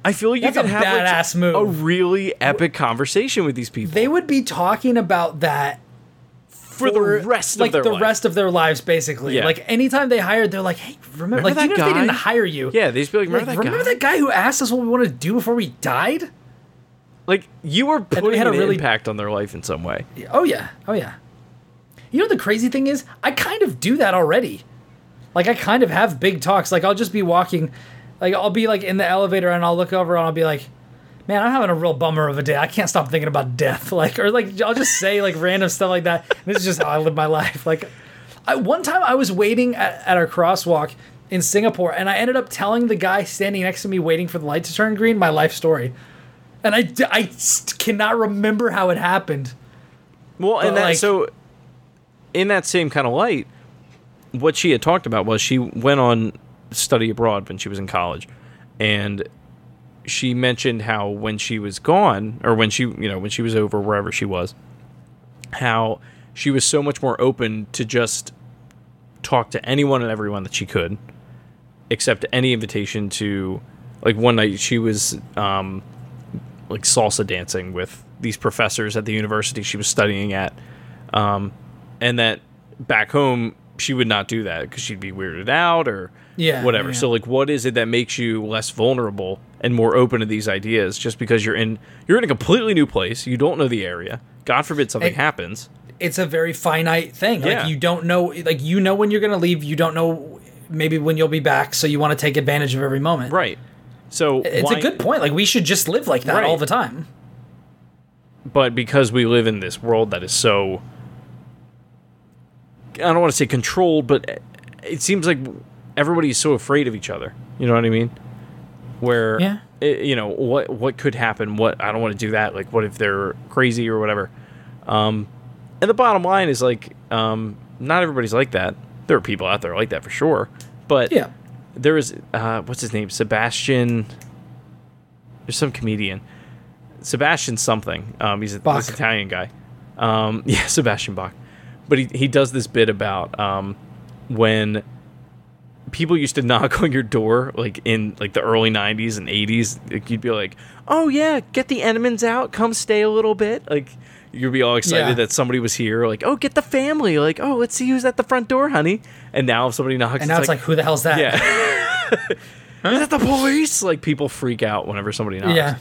i feel like you That's can have like, badass move. a really epic conversation with these people they would be talking about that for the rest like of their the life. rest of their lives, basically. Yeah. Like anytime they hired, they're like, "Hey, remember, Remember like that even if they guy? didn't hire you, Yeah, they just be like, remember like, that remember guy? that guy who asked us what we wanted to do before we died? Like you were putting had a really- impact on their life in some way. Oh yeah, oh yeah. You know the crazy thing is, I kind of do that already. Like I kind of have big talks. Like I'll just be walking, like I'll be like in the elevator and I'll look over and I'll be like, "Man, I'm having a real bummer of a day. I can't stop thinking about death." <laughs> Like or like I'll just say like random stuff like that. This is just how I live my life. Like I, one time I was waiting at, at our crosswalk in Singapore and I ended up telling the guy standing next to me waiting for the light to turn green my life story. And I, I cannot remember how it happened. Well, But, and that like- so in that same kind of light, what she had talked about was she went on study abroad when she was in college, and she mentioned how when she was gone or when she you know when she was over wherever she was, how she was so much more open to just talk to anyone and everyone that she could, accept any invitation to like one night she was um, like salsa dancing with these professors at the university she was studying at, um, and that back home she would not do that because she'd be weirded out or Yeah, whatever. yeah. So like, what is it that makes you less vulnerable and more open to these ideas? Just because you're in you're in a completely new place, you don't know the area. God forbid something And- happens. it's a very finite thing. Yeah. Like you don't know like you know when you're going to leave, you don't know maybe when you'll be back, so you want to take advantage of every moment. Right. So It's why- a good point. Like we should just live like that Right. all the time. but because we live in this world that is so I don't want to say controlled, but it seems like everybody's so afraid of each other. You know what I mean? Where Yeah. it- you know what what could happen? What I don't want to do that. Like, what if they're crazy or whatever? Um, and the bottom line is like, um, not everybody's like that. There are people out there like that for sure, but Yeah. there is uh, what's his name Sebastian there's some comedian Sebastian something um, he's a, this Italian guy um, <laughs> yeah Sebastian Bach but he, he does this bit about um, when people used to <laughs> knock on your door like in like the early 90s and 80s like, you'd be like oh yeah get the Entenmann's out come stay a little bit like you'd be all excited Yeah. that somebody was here like oh get the family like oh let's see who's at the front door honey and now if somebody knocks And now it's like, who the hell's that? yeah. <laughs> Is that the police? Like people freak out whenever somebody knocks. Yeah.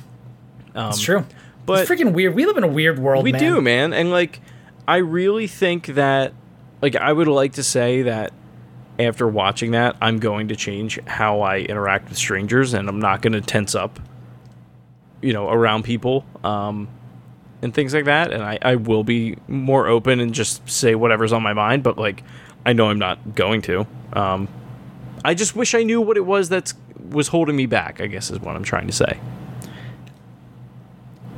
Um, It's true. but- it's freaking weird. We live in a weird world, we man. do, man. And like, I really think that, like, I would like to say that after watching that, I'm going to change how I interact with strangers, and I'm not going to tense up, you know, around people, um, and things like that. And I, I will be more open and just say whatever's on my mind. But like, I know I'm not going to. Um, I just wish I knew what it was that was holding me back. I guess is what I'm trying to say.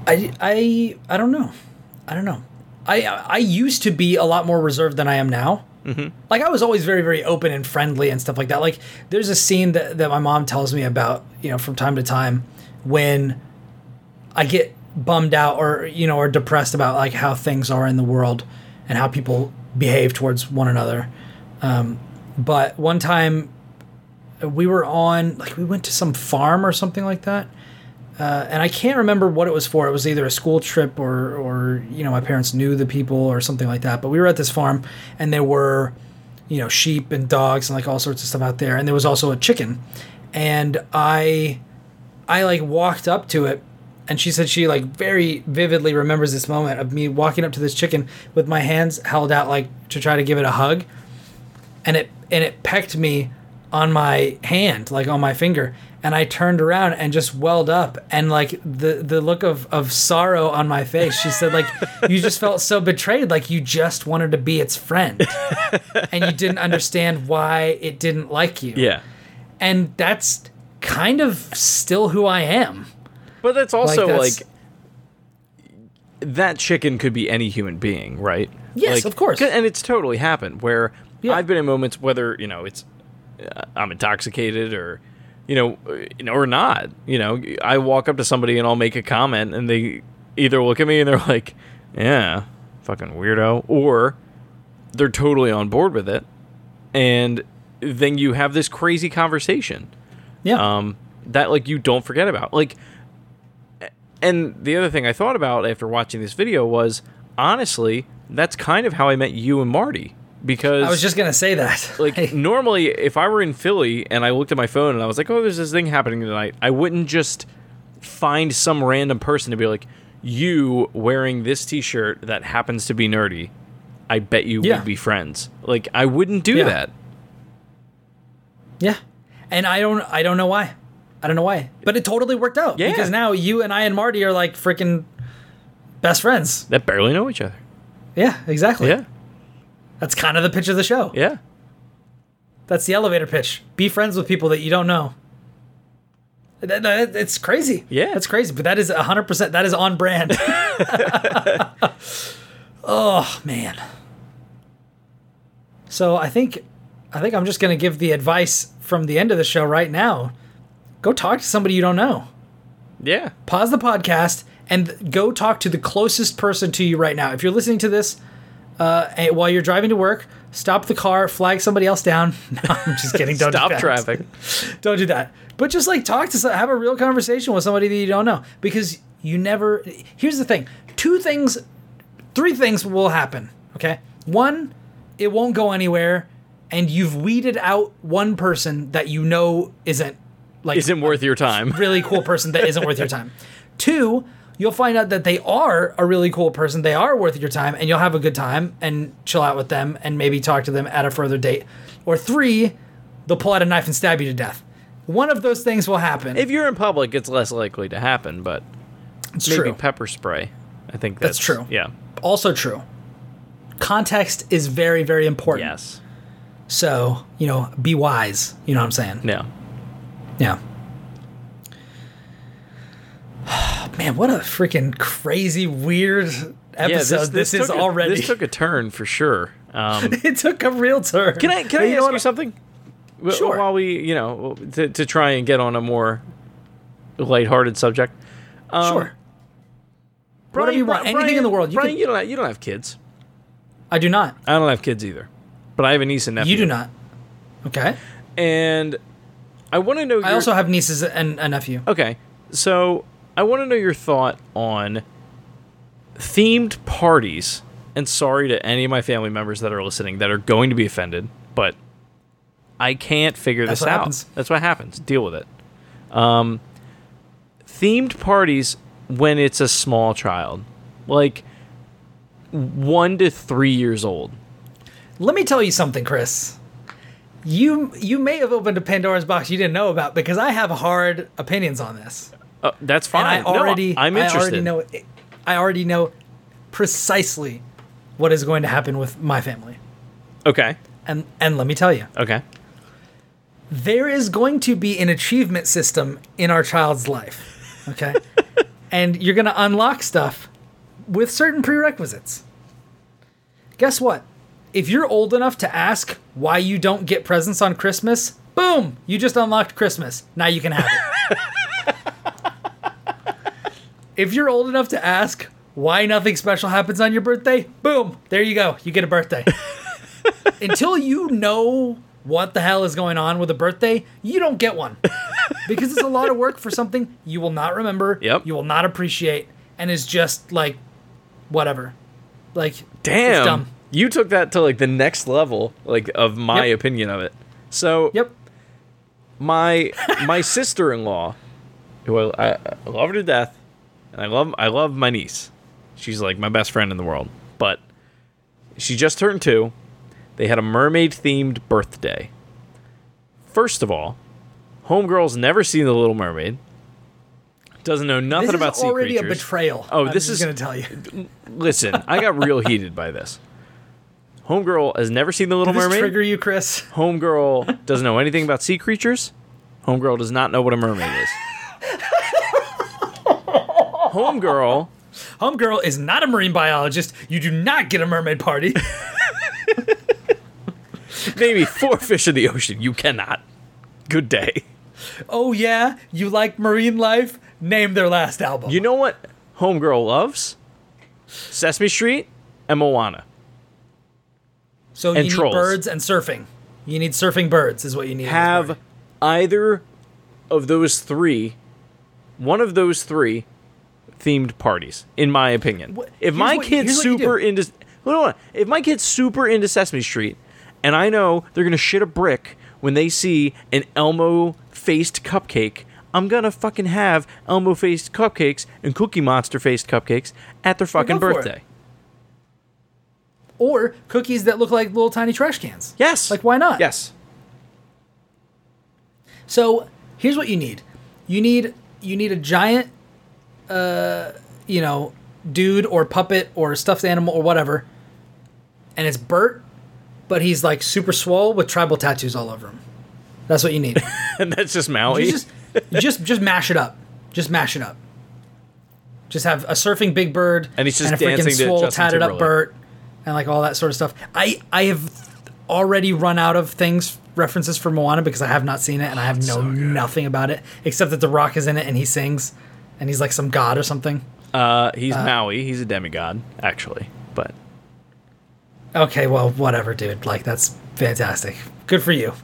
I I I don't know. I don't know. I I used to be a lot more reserved than I am now. Mm-hmm. Like I was always very very open and friendly and stuff like that. Like there's a scene that that my mom tells me about, you know, from time to time when I get bummed out or you know or depressed about like how things are in the world and how people behave towards one another. Um, but one time we were on like we went to some farm or something like that uh, and I can't remember what it was for. It was either a school trip or, or you know, my parents knew the people or something like that. But we were at this farm, and there were, you know, sheep and dogs and like all sorts of stuff out there, and there was also a chicken, and I, I like walked up to it, and she said she like very vividly remembers this moment of me walking up to this chicken with my hands held out like to try to give it a hug, and it and it pecked me on my hand, like on my finger, and I turned around and just welled up and like the the look of of sorrow on my face. She said like you just felt so betrayed, like you just wanted to be its friend. <laughs> and you didn't understand why it didn't like you. Yeah. And that's kind of still who I am. But that's also like, that's- that chicken could be any human being, right? Yes, Like, of course. And it's totally happened where Yeah. I've been in moments whether you know it's uh, I'm intoxicated or you know you know or not. You know, I walk up to somebody and I'll make a comment and they either look at me and they're like, "Yeah, fucking weirdo," or they're totally on board with it, and then you have this crazy conversation Yeah. um, that like you don't forget about. Like, and the other thing I thought about after watching this video was honestly that's kind of how I met you and Marty because I was just gonna say that. <laughs> like <laughs> normally if I were in Philly and I looked at my phone and I was like, oh, there's this thing happening tonight, I wouldn't just find some random person to be like, you wearing this T-shirt that happens to be nerdy. I bet you Yeah. would be friends. Like I wouldn't do Yeah. that. Yeah. And I don't I don't know why. I don't know why. But it totally worked out. Yeah. Because now you and I and Marty are like freaking best friends. That barely know each other. Yeah, exactly. Yeah, That's kind of the pitch of the show. yeah. That's the elevator pitch. Be friends with people that you don't know. It's crazy. Yeah. That's crazy. But that is 100%, that is on brand. <laughs> <laughs> oh, man. So I think I think I'm just going to give the advice from the end of the show right now. Go talk to somebody you don't know. Yeah. Pause the podcast and go talk to the closest person to you right now. If you're listening to this uh, and- while you're driving to work, stop the car, flag somebody else down. <laughs> No, I'm just kidding. Don't Stop do that. traffic. <laughs> Don't do that. but just like talk to some, have a real conversation with somebody that you don't know because you never. Here's the thing: two things, three things will happen. Okay, one, it won't go anywhere, and you've weeded out one person that you know isn't like Isn't worth your time. really cool person that isn't worth your time. <laughs> Two, you'll find out that they are a really cool person. They are worth your time, and you'll have a good time and chill out with them and maybe talk to them at a further date. Or three, they'll pull out a knife and stab you to death. One of those things will happen. If you're in public, it's less likely to happen, but it's maybe true. pepper spray. I think that's, That's true. Yeah. also true. Context is very, very important. Yes. So, you know, be wise. You know what I'm saying? Yeah. Yeah. <sighs> Man, what a freaking crazy, weird episode yeah, this, is took a- already. This took a turn for sure. Um, <laughs> it took a real turn. can I can I you ask what? you something? Sure. While we, you know, to, to try and get on a more lighthearted subject. Um, sure. Whatever you want, anything in the world, you Brian, can- you don't have, you don't have kids. I do not. I don't have kids either, but I have a niece and nephew. You do not. Okay. And I want to know. Your, I also have nieces and a nephew. Okay, so I want to know your thought on themed parties. And sorry to any of my family members that are listening that are going to be offended, but I can't figure That's this out. happens. That's what happens. Deal with it. Um, themed parties when it's a small child, like one to three years old. Let me tell you something, Chris. You you may have opened a Pandora's box you didn't know about because I have hard opinions on this. Uh, that's fine. And I No, I'm interested. I already know I already know precisely what is going to happen with my family. Okay. And and let me tell you, Okay. there is going to be an achievement system in our child's life. Okay? <laughs> and you're going to unlock stuff with certain prerequisites. Guess what? If you're old enough to ask why you don't get presents on Christmas, boom, you just unlocked Christmas. Now you can have it. <laughs> if you're old enough to ask why nothing special happens on your birthday, boom, there you go. You get a birthday. <laughs> Until you know what the hell is going on with a birthday, you don't get one. <laughs> because it's a lot of work for something you will not remember, Yep. you will not appreciate, and is just like whatever. Like Damn. You took that to like the next level, like of my Yep. opinion of it. So Yep. my my sister in law, who I, I love her to death, and I love I love my niece. She's like my best friend in the world. But she just turned two. They had a mermaid themed birthday. First of all, homegirl's never seen the Little Mermaid. Doesn't know nothing This about is sea already a creatures. betrayal. Oh, I'm this is- gonna tell you. <laughs> Listen, I got real heated by this. Homegirl has never seen the Little Did this Mermaid. trigger you, Chris? Homegirl doesn't know anything about sea creatures. Homegirl does not know what a mermaid is. <laughs> <laughs> Homegirl, Homegirl is not a marine biologist. You do not get a mermaid party. <laughs> maybe four fish in the ocean. You cannot. Good day. oh yeah, you like marine life? Name their last album. You know what Homegirl loves? Sesame Street and Moana. so and you trolls. need birds and surfing. You need surfing birds is what you need. Have either of those three, one of those three, themed parties, in my opinion. Wh- if my what- kid's what super into, hold on, if my kid's super into Sesame Street, and I know they're gonna shit a brick when they see an Elmo faced cupcake, I'm gonna fucking have Elmo faced cupcakes and Cookie Monster faced cupcakes at their fucking birthday. or cookies that look like little tiny trash cans. Yes. Like why not? Yes. So here's what you need. You need you need a giant, uh, you know, dude or puppet or stuffed animal or whatever, and it's Bert, but he's like super swole with tribal tattoos all over him. That's what you need. <laughs> and that's just Maui. you just you just just mash it up. Just mash it up. Just have a surfing Big Bird And he's just a freaking dancing to swole tatted up. Bert and like all that sort of stuff. I I have already run out of things references for Moana because I have not seen it and I have know nothing about it except that The Rock is in it and he sings and he's like some god or something. uh, he's Maui. He's a demigod, actually. But Okay, well, whatever, dude. Like that's fantastic. Good for you,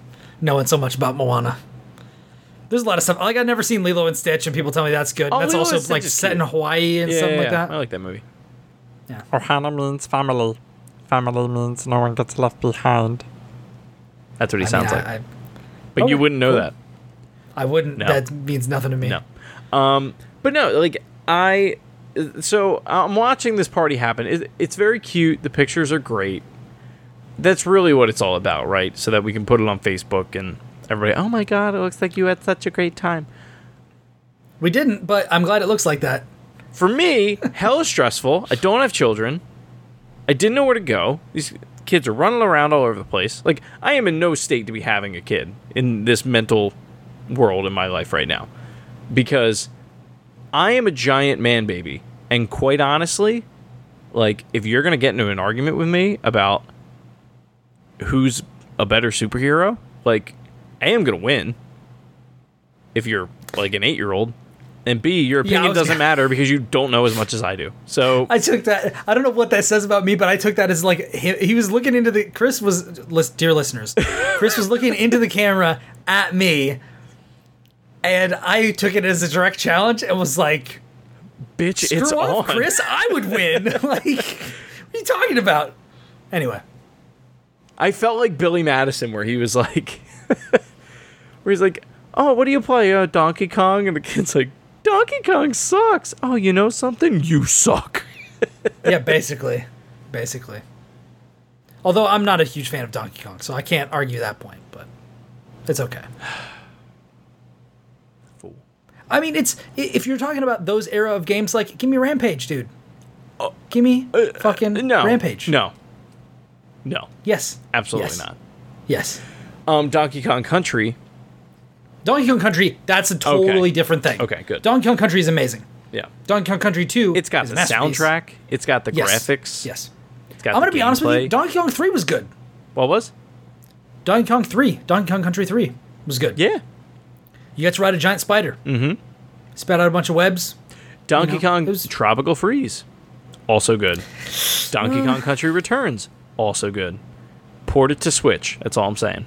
knowing so much about Moana. There's a lot of stuff. Like I've never seen Lilo and Stitch, and people tell me that's good. Oh, that's Lilo also like set cute. in Hawaii and Yeah, something yeah, like that. I like that movie. Yeah. Ohana means family. Family means no one gets left behind. That's what he I sounds mean, like. I, I, but you wouldn't know cool. that. I wouldn't. No. That means nothing to me. No. Um, but no, like I, so I'm watching this party happen. It's very cute. The pictures are great. That's really what it's all about, right? So that we can put it on Facebook and everybody. Oh my god, it looks like you had such a great time. We didn't, but I'm glad it looks like that. For me, hell is stressful. I don't have children. I didn't know where to go. These kids are running around all over the place. Like I am in no state to be having a kid in this mental world in my life right now. Because I am a giant man baby. And quite honestly, like if you're going to get into an argument with me about who's a better superhero, like I am going to win. If you're like an 8-year-old, and B, your opinion was doesn't gonna- matter because you don't know as much as I do. So <laughs> I took that. I don't know what that says about me, but I took that as like he, he was looking into the. Chris was, dear listeners, Chris was looking into the camera at me, and I took it as a direct challenge and was like, bitch, "Screw it's off, on. Chris! I would win." <laughs> <laughs> like, what are you talking about? Anyway, I felt like Billy Madison, where he was like, <laughs> where he's like, "Oh, what do you play? Uh, Donkey Kong?" And the kid's like, "Donkey Kong sucks." Oh, you know something? You suck. yeah, basically, basically. Although I'm not a huge fan of Donkey Kong, so I can't argue that point, but it's okay. <sighs> <sighs> <sighs> I mean, it's if you're talking about those era of games, like give me Rampage, dude. give me fucking Uh, No, Rampage. No, no, Yes. absolutely Yes. not. Yes. Um, Donkey Kong Country. Donkey Kong Country, that's a totally different thing. Okay, good. Donkey Kong Country is amazing. Yeah, Donkey Kong Country 2 it's got the soundtrack. It's got the Yes. graphics. Yes. It's got I'm going to be honest with you. Donkey Kong 3 was good. what was? Donkey Kong 3, Donkey Kong Country 3 was good. Yeah, You got to ride a giant spider. Mm-hmm. Spat out a bunch of webs. Donkey know, Kong it was- Tropical Freeze, also good. Donkey Uh. Kong Country Returns, also good. Port it to Switch. That's all I'm saying.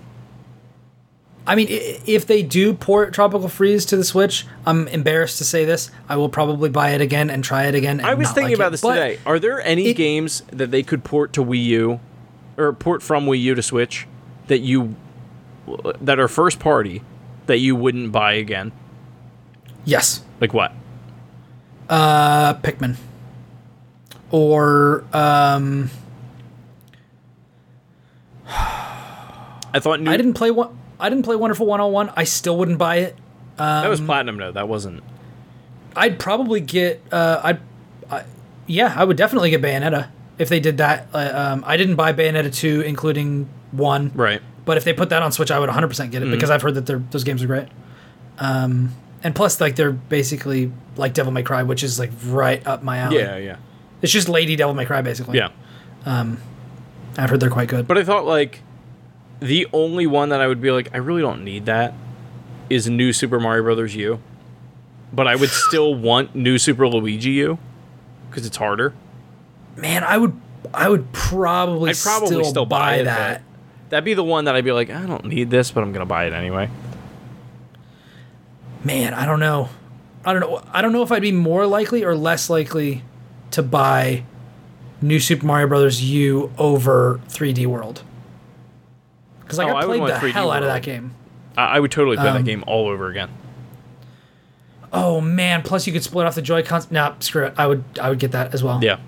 I mean, if they do port Tropical Freeze to the Switch, I'm embarrassed to say this. I will probably buy it again and try it again. And I was thinking like about it. this But today. Are there any it- games that they could port to Wii U, or port from Wii U to Switch, that you that are first party that you wouldn't buy again? Yes, Like what? uh, Pikmin, or um, I thought new, I didn't play one. I didn't play Wonderful 101. I still wouldn't buy it. that um, was platinum. No, that wasn't. I'd probably get. Uh, I'd. I, yeah, I would definitely get Bayonetta if they did that. Uh, um, I didn't buy Bayonetta 2, including one. Right. But if they put that on Switch, I would 100% Mm-hmm. get it because I've heard that those games are great. Um, and plus, like they're basically like Devil May Cry, which is like right up my alley. Yeah, yeah, It's just Lady Devil May Cry, basically. yeah. I've heard they're quite good. But I thought like the only one that I would be like, I really don't need that, is New Super Mario Brothers U. But I would still <laughs> want New Super Luigi U because it's harder. man, I would, I would probably, I'd probably still, still, buy, it, that. That'd be the one that I'd be like, I don't need this, but I'm gonna buy it anyway. Man, I don't know. I don't know. I don't know if I'd be more likely or less likely to buy New Super Mario Brothers U over 3D World. Because like Oh, I I played want the 3D hell out of that game. I, I would totally play Um, that game all over again. Oh man! Plus you could split off the Joy Cons. Nah, screw it. I would I would get that as well. Yeah,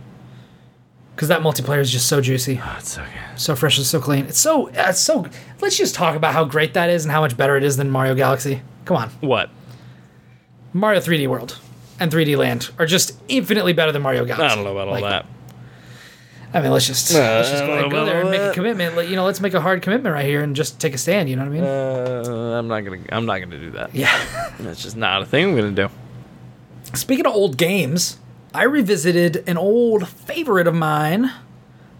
Because that multiplayer is just so juicy, ah, that's okay. so fresh and so clean. It's so uh, it's so. Let's just talk about how great that is and how much better it is than Mario Galaxy. Come on, What? Mario 3D World and 3D Land are just infinitely better than Mario Galaxy. I don't know about all Like, that. I mean, let's just uh, let's just go, I ahead and go there and make a commitment. Let- You know, let's make a hard commitment right here and just take a stand. You know what I mean? Uh, I'm not gonna. I'm not gonna do that. yeah. That's just not a thing I'm gonna do. Speaking of old games, I revisited an old favorite of mine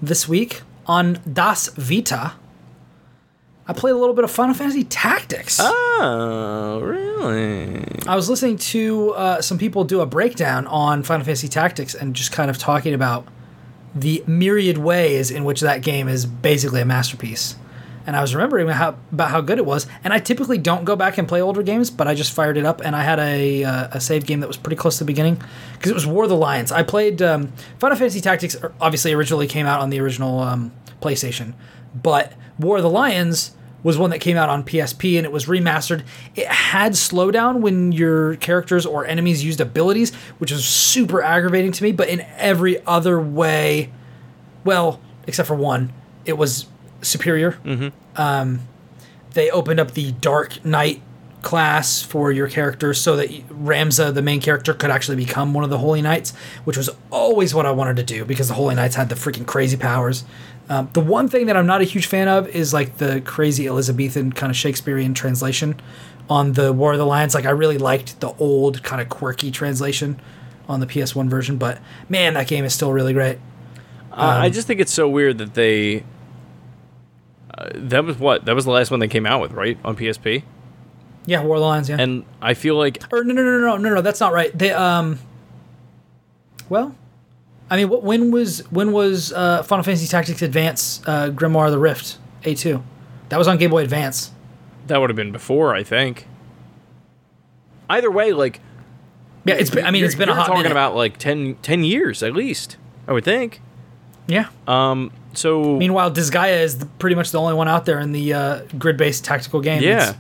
this week on Das Vita. I played a little bit of Final Fantasy Tactics. Oh, really? I was listening to uh, some people do a breakdown on Final Fantasy Tactics and just kind of talking about the myriad ways in which that game is basically a masterpiece. And I was remembering how about how good it was. And I typically don't go back and play older games, but I just fired it up, and I had a uh, a save game that was pretty close to the beginning because it was War of the Lions. I played um, Final Fantasy Tactics. er, Obviously, originally came out on the original um, PlayStation, but War of the Lions was one that came out on PSP and it was remastered. It had slowdown when your characters or enemies used abilities, which was super aggravating to me. But in every other way, well, except for one, it was superior. Um, they opened up the Dark Knight class for your character so that Ramza, the main character, could actually become one of the Holy Knights, which was always what I wanted to do because the Holy Knights had the freaking crazy powers. Um, the one thing that I'm not a huge fan of is like the crazy Elizabethan kind of Shakespearean translation on the War of the Lions. Like I really liked the old kind of quirky translation on the PS1 version, but man, that game is still really great. Uh, I Um, just think it's so weird that they. Uh, that was what? That was the last one they came out with, right? On PSP? Yeah, War of the Lions. Yeah. And I feel like. or no, no, no, no, no, no, that's not right. They um. Well, I mean, what when was when was uh, Final Fantasy Tactics Advance uh, Grimoire of the Rift A two? That was on Game Boy Advance. That would have been before, I think. Either way, like. Yeah, it's been, I mean, it's been a hot talking minute. about like 10, 10 years at least, I would think. yeah. Um. So. Meanwhile, Disgaea is the, pretty much the only one out there in the uh, grid based tactical game. yeah. that's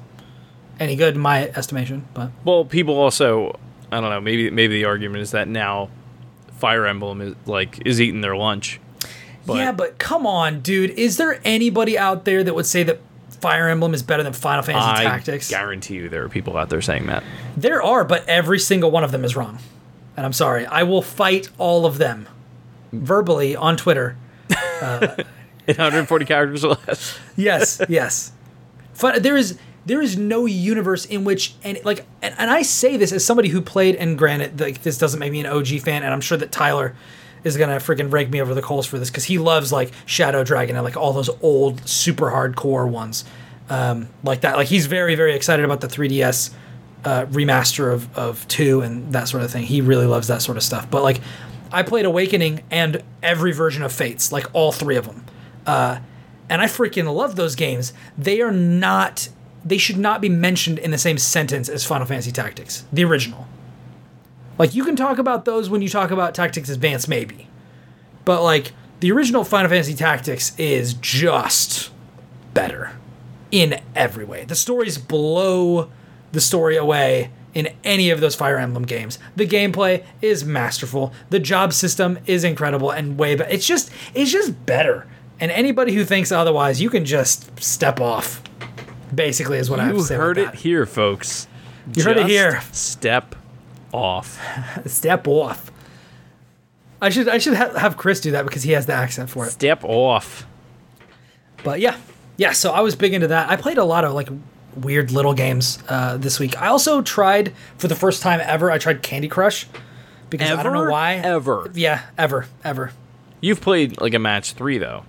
any good in my estimation, but Well, people also, I don't know. Maybe maybe the argument is that now, Fire Emblem is like is eating their lunch. But yeah, but come on, dude. Is there anybody out there that would say that Fire Emblem is better than Final Fantasy Tactics? I Tactics? guarantee you there are people out there saying that. There are, but every single one of them is wrong. And I'm sorry. I will fight all of them verbally on Twitter. <laughs> 140 characters or less. Yes, <laughs> yes. But there is there is no universe in which and like and, and I say this as somebody who played and granted like this doesn't make me an OG fan and I'm sure that Tyler is gonna freaking rake me over the coals for this because he loves like Shadow Dragon and like all those old super hardcore ones um, like that. Like he's very very excited about the 3DS uh, remaster of of two and that sort of thing. He really loves that sort of stuff. But like I played Awakening and every version of Fates, like all three of them. Uh, and I freaking love those games. They are not. They should not be mentioned in the same sentence as Final Fantasy Tactics, the original. Like you can talk about those when you talk about Tactics Advance, maybe, but like the original Final Fantasy Tactics is just better in every way. The stories blow the story away in any of those Fire Emblem games. The gameplay is masterful. The job system is incredible and way better. It's just it's just better. And anybody who thinks otherwise, you can just step off. Basically, is what I have You to say. heard about it here, folks. You heard it here. Step off. <laughs> Step off. I should I should ha- have Chris do that because he has the accent for it. Step off. But yeah, yeah. So I was big into that. I played a lot of like weird little games uh, this week. I also tried for the first time ever. I tried Candy Crush because I don't know why. Ever. Yeah, ever, ever. You've played like a match three though.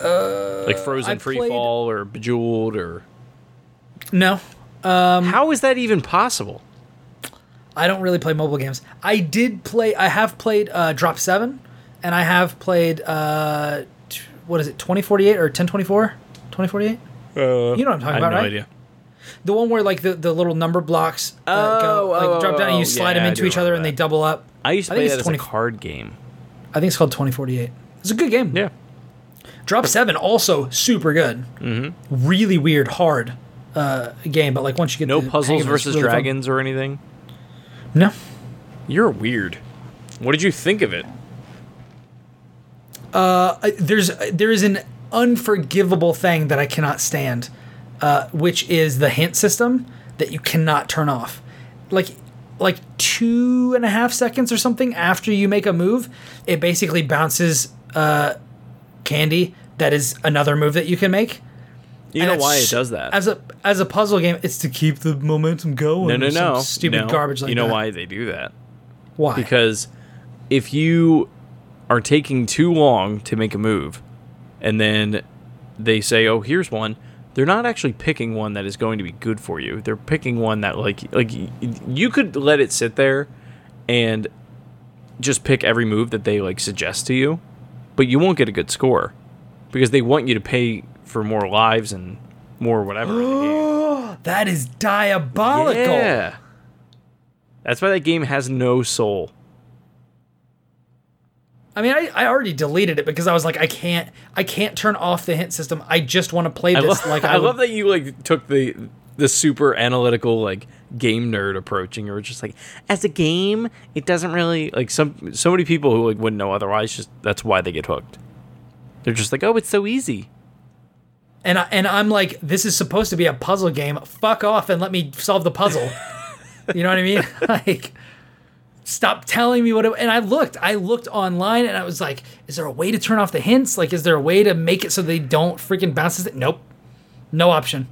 Uh, like Frozen Free played- Fall or Bejeweled or No, how is that even possible? I don't really play mobile games. I did play. I have played uh, Drop Seven, and I have played uh, t- what is it, twenty forty eight or ten twenty four? Twenty forty eight. Uh, You know what I'm talking I have about, no right? idea. The one where like the, the little number blocks uh, go Oh, like oh, drop down and oh, you slide yeah, them into each other and they double up. I used to I play think that it's as 20 a card game. I think it's called 2048. It's a good game. Yeah. Drop 7 also super good. Mm-hmm. Really weird, hard uh, game, but like once you get No the hang puzzles of it, it's versus really fun. dragons or anything. No. You're weird. What did you think of it? Uh, there's there is an unforgivable thing that I cannot stand, uh, which is the hint system that you cannot turn off. Like like two and a half seconds or something after you make a move, it basically bounces uh, candy. That is another move that you can make. You And know why it does that? As a as a puzzle game, it's to keep the momentum going. no, no, no. Stupid no. garbage like You know that. why they do that? Why? Because if you are taking too long to make a move, and then they say, "Oh, here's one," they're not actually picking one that is going to be good for you. They're picking one that like like you could let it sit there and just pick every move that they like suggest to you, but you won't get a good score because they want you to pay for more lives and more whatever. in the game. <gasps> That is diabolical. Yeah. That's why that game has no soul. I mean, I, I already deleted it because I was like, I can't, I can't turn off the hint system. I just want to play I, this. lo- like <laughs> I, would- love that you like took the the super analytical like game nerd approach and you were just like as a game it doesn't really like some so many people who like wouldn't know otherwise just that's why they get hooked they're just like oh it's so easy And I, and I'm like, this is supposed to be a puzzle game. Fuck off and let me solve the puzzle. <laughs> you know what I mean? <laughs> like, stop telling me what. It, and I looked, I looked online, and I was like, is there a way to turn off the hints? Like, is there a way to make it so they don't freaking bounce this? Nope, no option.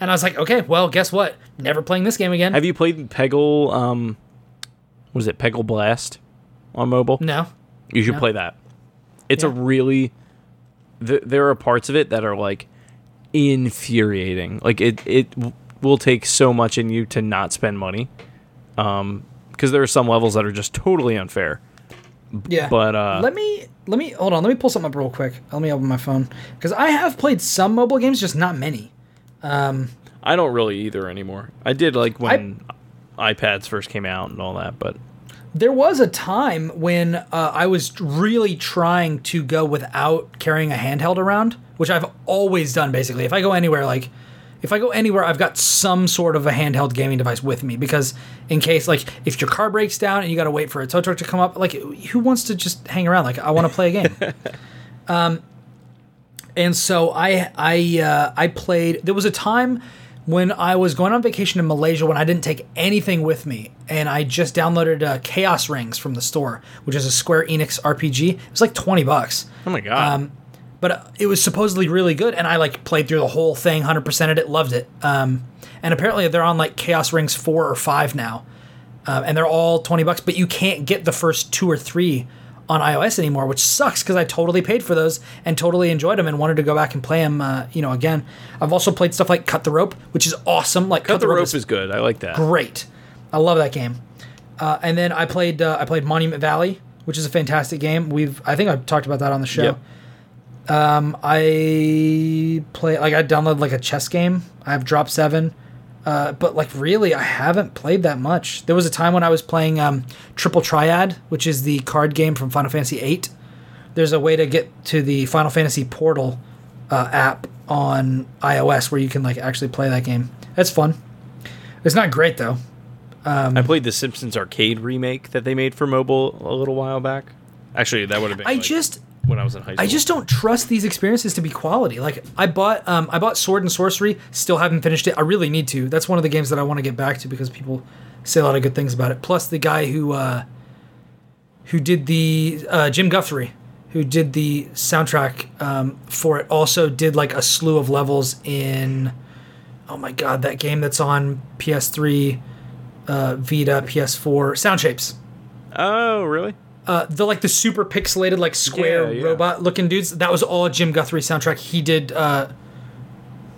And I was like, okay, well, guess what? Never playing this game again. have you played peggle um was it peggle blast on mobile no. you should No. play that it's a really th- there are parts of it that are like infuriating like it it w- will take so much in you to not spend money um because there are some levels that are just totally unfair Yeah. but uh let me let me hold on. Let me pull something up real quick. Let me open my phone because I have played some mobile games, just not many. Um, I don't really either anymore. I did like when iPads first came out and all that, but There was a time when uh, I was really trying to go without carrying a handheld around, which I've always done basically. If I go anywhere, like if I go anywhere, I've got some sort of a handheld gaming device with me because in case, like, if your car breaks down and you got to wait for a tow truck to come up, like, who wants to just hang around? Like, I want to play a game. <laughs> um, and so I I uh, I played. There was a time when I was going on vacation in Malaysia when I didn't take anything with me, and I just downloaded uh, Chaos Rings from the store, which is a Square Enix RPG. It was like twenty bucks, oh my god, Um, but it was supposedly really good, and I like played through the whole thing, hundred percented it, loved it. Um, and apparently they're on like Chaos Rings four or five now, uh, and they're all twenty bucks, but you can't get the first two or three on iOS anymore, which sucks because I totally paid for those and totally enjoyed them and wanted to go back and play them. Uh, you know, again, I've also played stuff like Cut the Rope, which is awesome. Like Cut the rope is good. I like that. great. I love that game. Uh, and then I played uh, I played Monument Valley, which is a fantastic game. We've I think I've talked about that on the show. Yep. Um, I play like I downloaded like a chess game. I have Drop Seven, uh, but like really I haven't played that much. There was a time when I was playing um, Triple Triad, which is the card game from Final Fantasy VIII. There's a way to get to the Final Fantasy Portal uh, app on iOS where you can like actually play that game. That's fun. It's not great though. Um, I played the Simpsons arcade remake that they made for mobile a little while back. Actually, that would have been. I like, just when I was in high school. I just don't trust these experiences to be quality. Like I bought um I bought Sword and Sworcery, still haven't finished it. I really need to. That's one of the games that I want to get back to because people say a lot of good things about it. Plus the guy who uh who did the uh Jim Guthrie who did the soundtrack um, for it also did like a slew of levels in oh my god that game that's on PS3 uh, Vita PS4 Sound Shapes Oh, really? Uh, the like the super pixelated like square Yeah, yeah. robot looking dudes. That was all Jim Guthrie soundtrack. He did uh,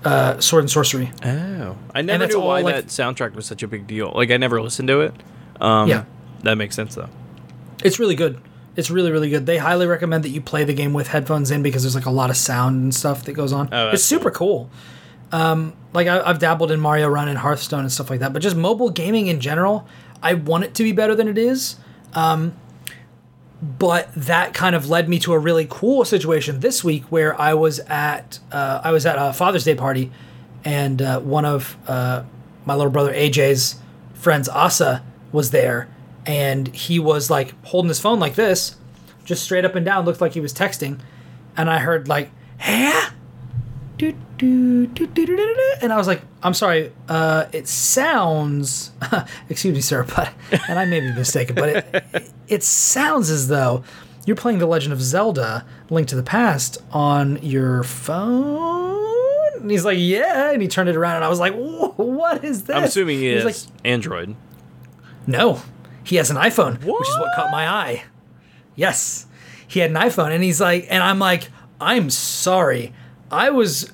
uh, Sword and Sworcery. Oh, I never knew all, why like- that soundtrack was such a big deal. Like, I never listened to it. Um, Yeah. that makes sense though. It's really good. It's really really good. They highly recommend that you play the game with headphones in because there's like a lot of sound and stuff that goes on. Oh, it's super cool. Um, like I, I've dabbled in Mario Run and Hearthstone and stuff like that, but just mobile gaming in general, I want it to be better than it is. Um, but that kind of led me to a really cool situation this week where I was at uh, I was at a Father's Day party, and uh, one of uh, my little brother AJ's friends, Asa, was there, and he was like holding his phone like this, just straight up and down, looked like he was texting, and I heard like, "Hey." Do, do, do, do, do, do, do," And I was like, I'm sorry, uh, it sounds, <laughs> excuse me, sir, but, and I may be mistaken, but it, it, <laughs> it sounds as though you're playing The Legend of Zelda Link to the Past on your phone. And he's like, yeah. And he turned it around, and I was like, what is this? I'm assuming he He's is like, Android. no, he has an iPhone, which is what caught my eye. Yes, he had an iPhone, and he's like, and I'm like, I'm sorry, I was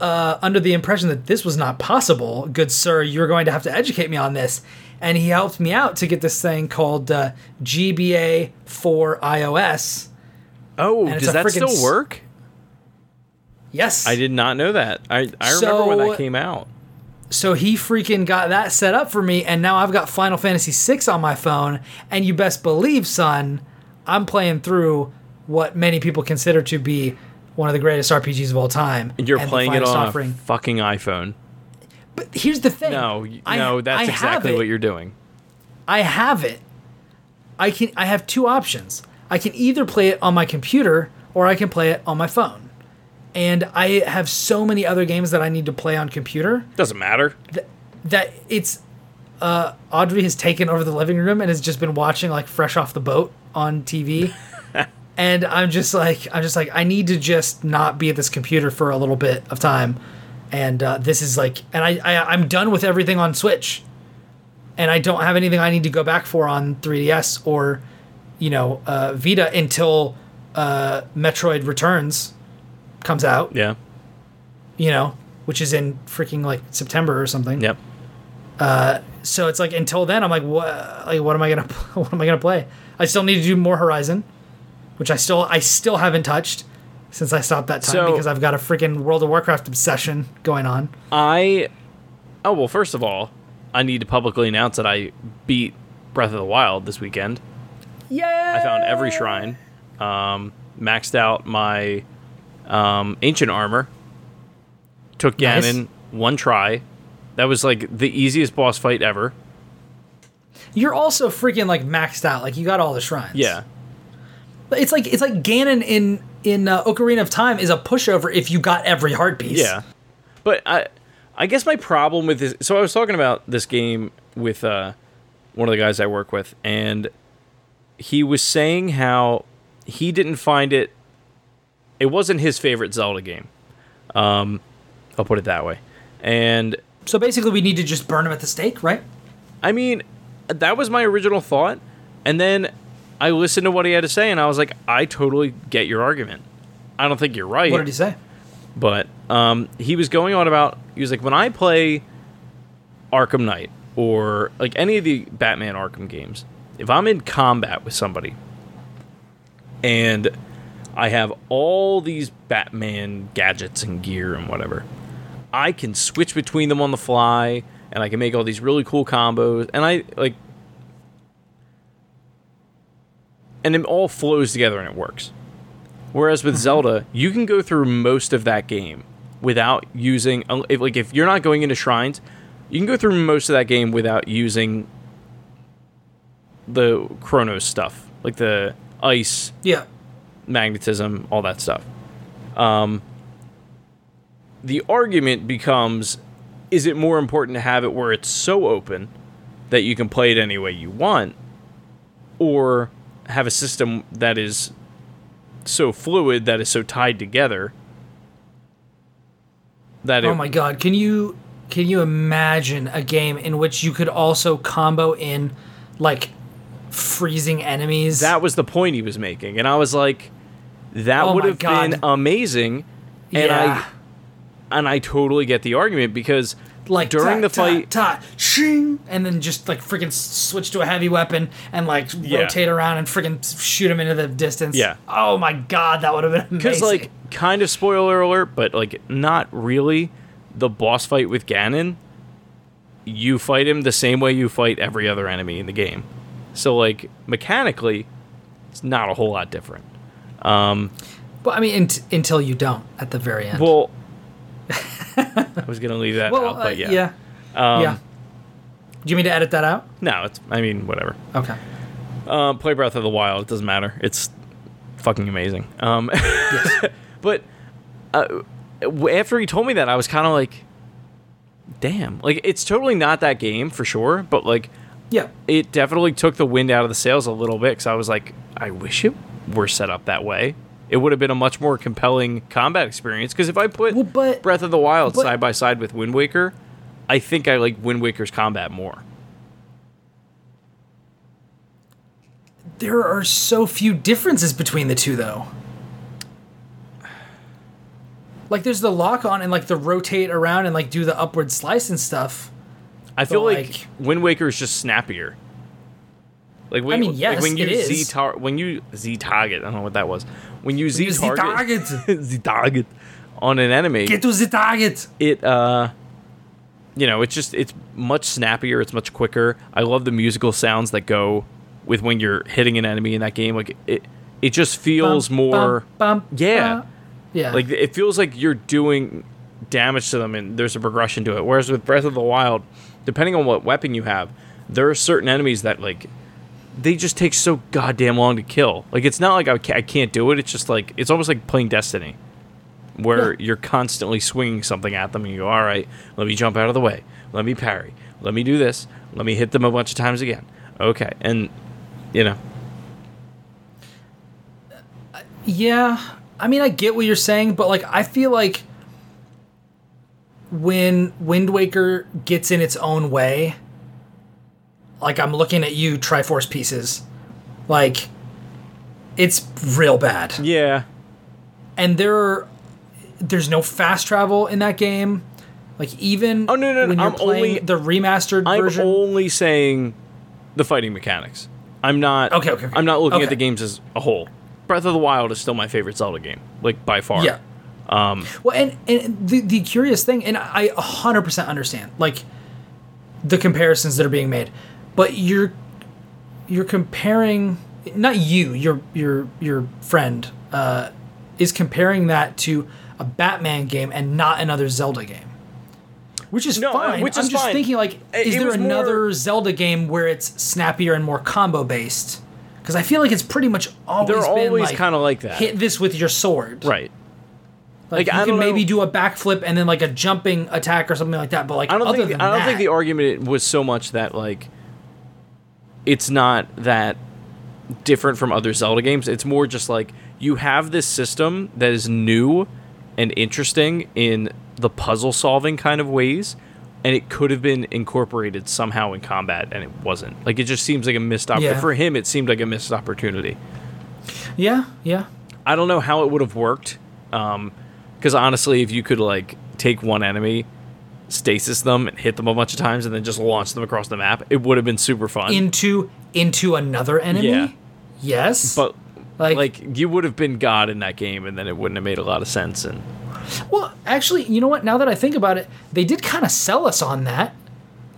uh, under the impression that this was not possible. Good sir, you're going to have to educate me on this. And he helped me out to get this thing called uh, GBA for iOS. Oh, does that still work? Yes. I did not know that. I I remember when So- that came out. So he freaking got that set up for me, and now I've got Final Fantasy VI on my phone. And you best believe, son, I'm playing through what many people consider to be one of the greatest RPGs of all time. You're and playing it on offering. a fucking iPhone. But here's the thing. No, I- no, that's I exactly what you're doing. I have it. I can. I have two options. I can either play it on my computer or I can play it on my phone. And I have so many other games that I need to play on computer Doesn't matter. that it's uh, Audrey has taken over the living room and has just been watching like fresh off the boat on TV. <laughs> and I'm just like I'm just like I need to just not be at this computer for a little bit of time. And uh, this is like and I, I I'm done with everything on Switch. And I don't have anything I need to go back for on 3DS or you know uh, Vita until uh, Metroid Returns comes out, Yeah. you know, which is in freaking like September or something Yep. Uh, so it's like until then I'm like what like what am I gonna <laughs> what am I gonna play? I still need to do more Horizon, which I still I still haven't touched since I stopped that time So- because I've got a freaking World of Warcraft obsession going on. I oh well. First of all, I need to publicly announce that I beat Breath of the Wild this weekend. Yeah, I found every shrine, um, maxed out my um, ancient armor, took Nice. Ganon one try. That was like the easiest boss fight ever. You're also freaking like maxed out. Like you got all the shrines. Yeah, it's like it's like Ganon in in uh, Ocarina of Time is a pushover if you got every heart piece. yeah. But I, I guess my problem with this. So I was talking about this game with uh, one of the guys I work with, and he was saying how he didn't find it. It wasn't his favorite Zelda game. Um, I'll put it that way. And So basically, we need to just burn him at the stake, right? I mean, that was my original thought. And then I listened to what he had to say, and I was like, I totally get your argument. I don't think you're right. What did he say? But um, he was going on about, he was like, when I play Arkham Knight or like any of the Batman Arkham games, if I'm in combat with somebody and I have all these Batman gadgets and gear and whatever, I can switch between them on the fly and I can make all these really cool combos. And I like, and it all flows together and it works. Whereas with Zelda, you can go through most of that game without using if, like if you're not going into shrines, you can go through most of that game without using the Chronos stuff, like the ice, Yeah. magnetism, all that stuff. Um, the argument becomes is it more important to have it where it's so open that you can play it any way you want or have a system that is so fluid that is so tied together that oh it, Oh my god, can you can you imagine a game in which you could also combo in like freezing enemies? that was the point he was making and i was like that Oh would have been amazing and Yeah. i and i totally get the argument because like during the fight ta, shing, and then just like freaking switch to a heavy weapon and like Yeah. rotate around and freaking shoot him into the distance. Yeah. Oh my god, that would have been amazing. because like kind of spoiler alert but like not really the boss fight with ganon you fight him the same way you fight every other enemy in the game so like mechanically it's not a whole lot different um, but I mean, unt- until you don't at the very end. well i was gonna leave that Well, out but uh, yeah yeah, Um, yeah. Do you mean to edit that out? no it's i mean whatever Okay. Um, play Breath of the Wild. It doesn't matter. It's fucking amazing. Um, <laughs> but uh, after he told me that, I was kind of like, damn. Like, it's totally not that game for sure, but like, Yeah. it definitely took the wind out of the sails a little bit because I was like, I wish it were set up that way. It would have been a much more compelling combat experience. Because if I put Well, but- Breath of the Wild but- side by side with Wind Waker, I think I like Wind Waker's combat more. There are so few differences between the two, though. Like, there's the lock on and like the rotate around and like do the upward slice and stuff. I feel like, like- Wind Waker is just snappier. Like when, I mean, like when you. Z tar- when you Z target, I don't know what that was. When you Z use target, <laughs> the target. Z target on an enemy, Get to the target. it uh you know it's just it's much snappier it's much quicker i love the musical sounds that go with when you're hitting an enemy in that game like it it just feels more bum, Yeah. Yeah. like it feels like you're doing damage to them and there's a progression to it whereas with breath of the wild depending on what weapon you have there are certain enemies that like they just take so goddamn long to kill. Like it's not like i, I can't do it. It's just like it's almost like playing destiny where Yeah. you're constantly swinging something at them and you go all right let me jump out of the way. Let me parry. Let me do this. Let me hit them a bunch of times again. Okay. And you know. Yeah, I mean, I get what you're saying, but like, I feel like when Wind Waker gets in its own way, like I'm looking at you, Triforce pieces, like it's real bad. yeah And there, are, there's no fast travel in that game. Like even Oh, no, no, no, I'm only- the remastered i'm version. only saying the fighting mechanics i'm not Okay, okay, okay. i'm not looking at the games as a whole breath of the wild is still my favorite zelda game like by far Yeah. Um, well, and and the the curious thing, and I hundred percent understand, like the comparisons that are being made, but you're you're comparing not you, your your your friend uh, is comparing that to a Batman game and not another Zelda game. Which is No, uh, fine. which I'm is just fine. thinking, like, is it there was more- another Zelda game where it's snappier and more combo based? Because I feel like it's pretty much always They're been always like, kinda like that. Hit this with your sword, right like, Like, you can maybe do a backflip and then like a jumping attack or something like that. But like I don't think I don't that, think the argument was so much that like it's not that different from other Zelda games. It's more just like you have this system that is new and interesting in the puzzle solving kind of ways and it could have been incorporated somehow in combat and it wasn't. Like it just seems like a missed opportunity. Yeah. For him it seemed like a missed opportunity. yeah, yeah, I don't know how it would have worked. Um, because honestly, if you could like take one enemy, stasis them, and hit them a bunch of times, and then just launch them across the map, it would have been super fun. into into another enemy. Yeah. Yes, but like, like you would have been God in that game, and then it wouldn't have made a lot of sense. And well, actually, you know what? Now that I think about it, they did kind of sell us on that.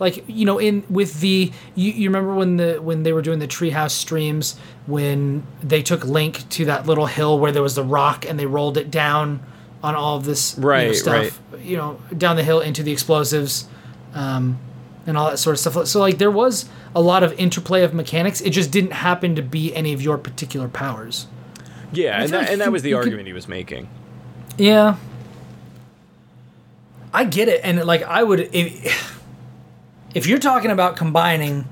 Like you know, in with the you, you remember when the when they were doing the treehouse streams when they took Link to that little hill where there was the rock and they rolled it down on all of this you know, Right, stuff, you know, down the hill into the explosives. um, and all that sort of stuff. So like there was a lot of interplay of mechanics. It just didn't happen to be any of your particular powers. yeah, and that, like and that was the you could- argument he was making. Yeah. I get it, and like I would, if, if you're talking about combining,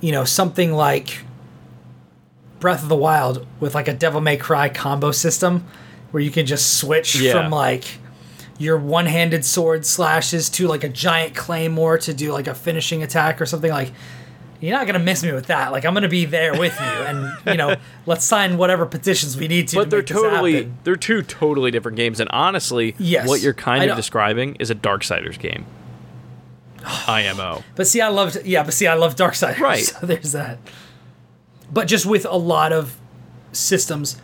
you know, something like Breath of the Wild with like a Devil May Cry combo system, where you can just switch Yeah. from like your one-handed sword slashes to like a giant claymore to do like a finishing attack or something like. You're not gonna miss me with that. Like I'm gonna be there with you, and you know, <laughs> let's sign whatever petitions we need to. But to they're totally they're two totally different games, and honestly, Yes, what you're kind of describing is a Darksiders game. <sighs> IMO. But see, I loved yeah, but see, I love Darksiders. Right. <laughs> So there's that. But just with a lot of systems,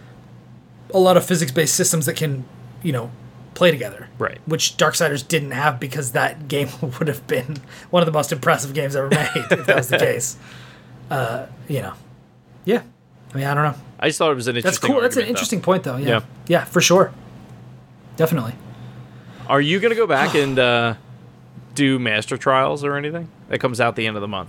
a lot of physics-based systems that can, you know, play together. Right. Which Darksiders didn't have because that <laughs> game would have been one of the most impressive games ever made if that was the <laughs> case. Uh, you know. Yeah. I mean, I don't know. I just thought it was an interesting. That's interesting. cool. That's an argument, though. interesting point, though. Yeah. Yeah. Yeah, for sure. Definitely. Are you gonna go <sighs> back and uh, do Master Trials or anything? That comes out the end of the month.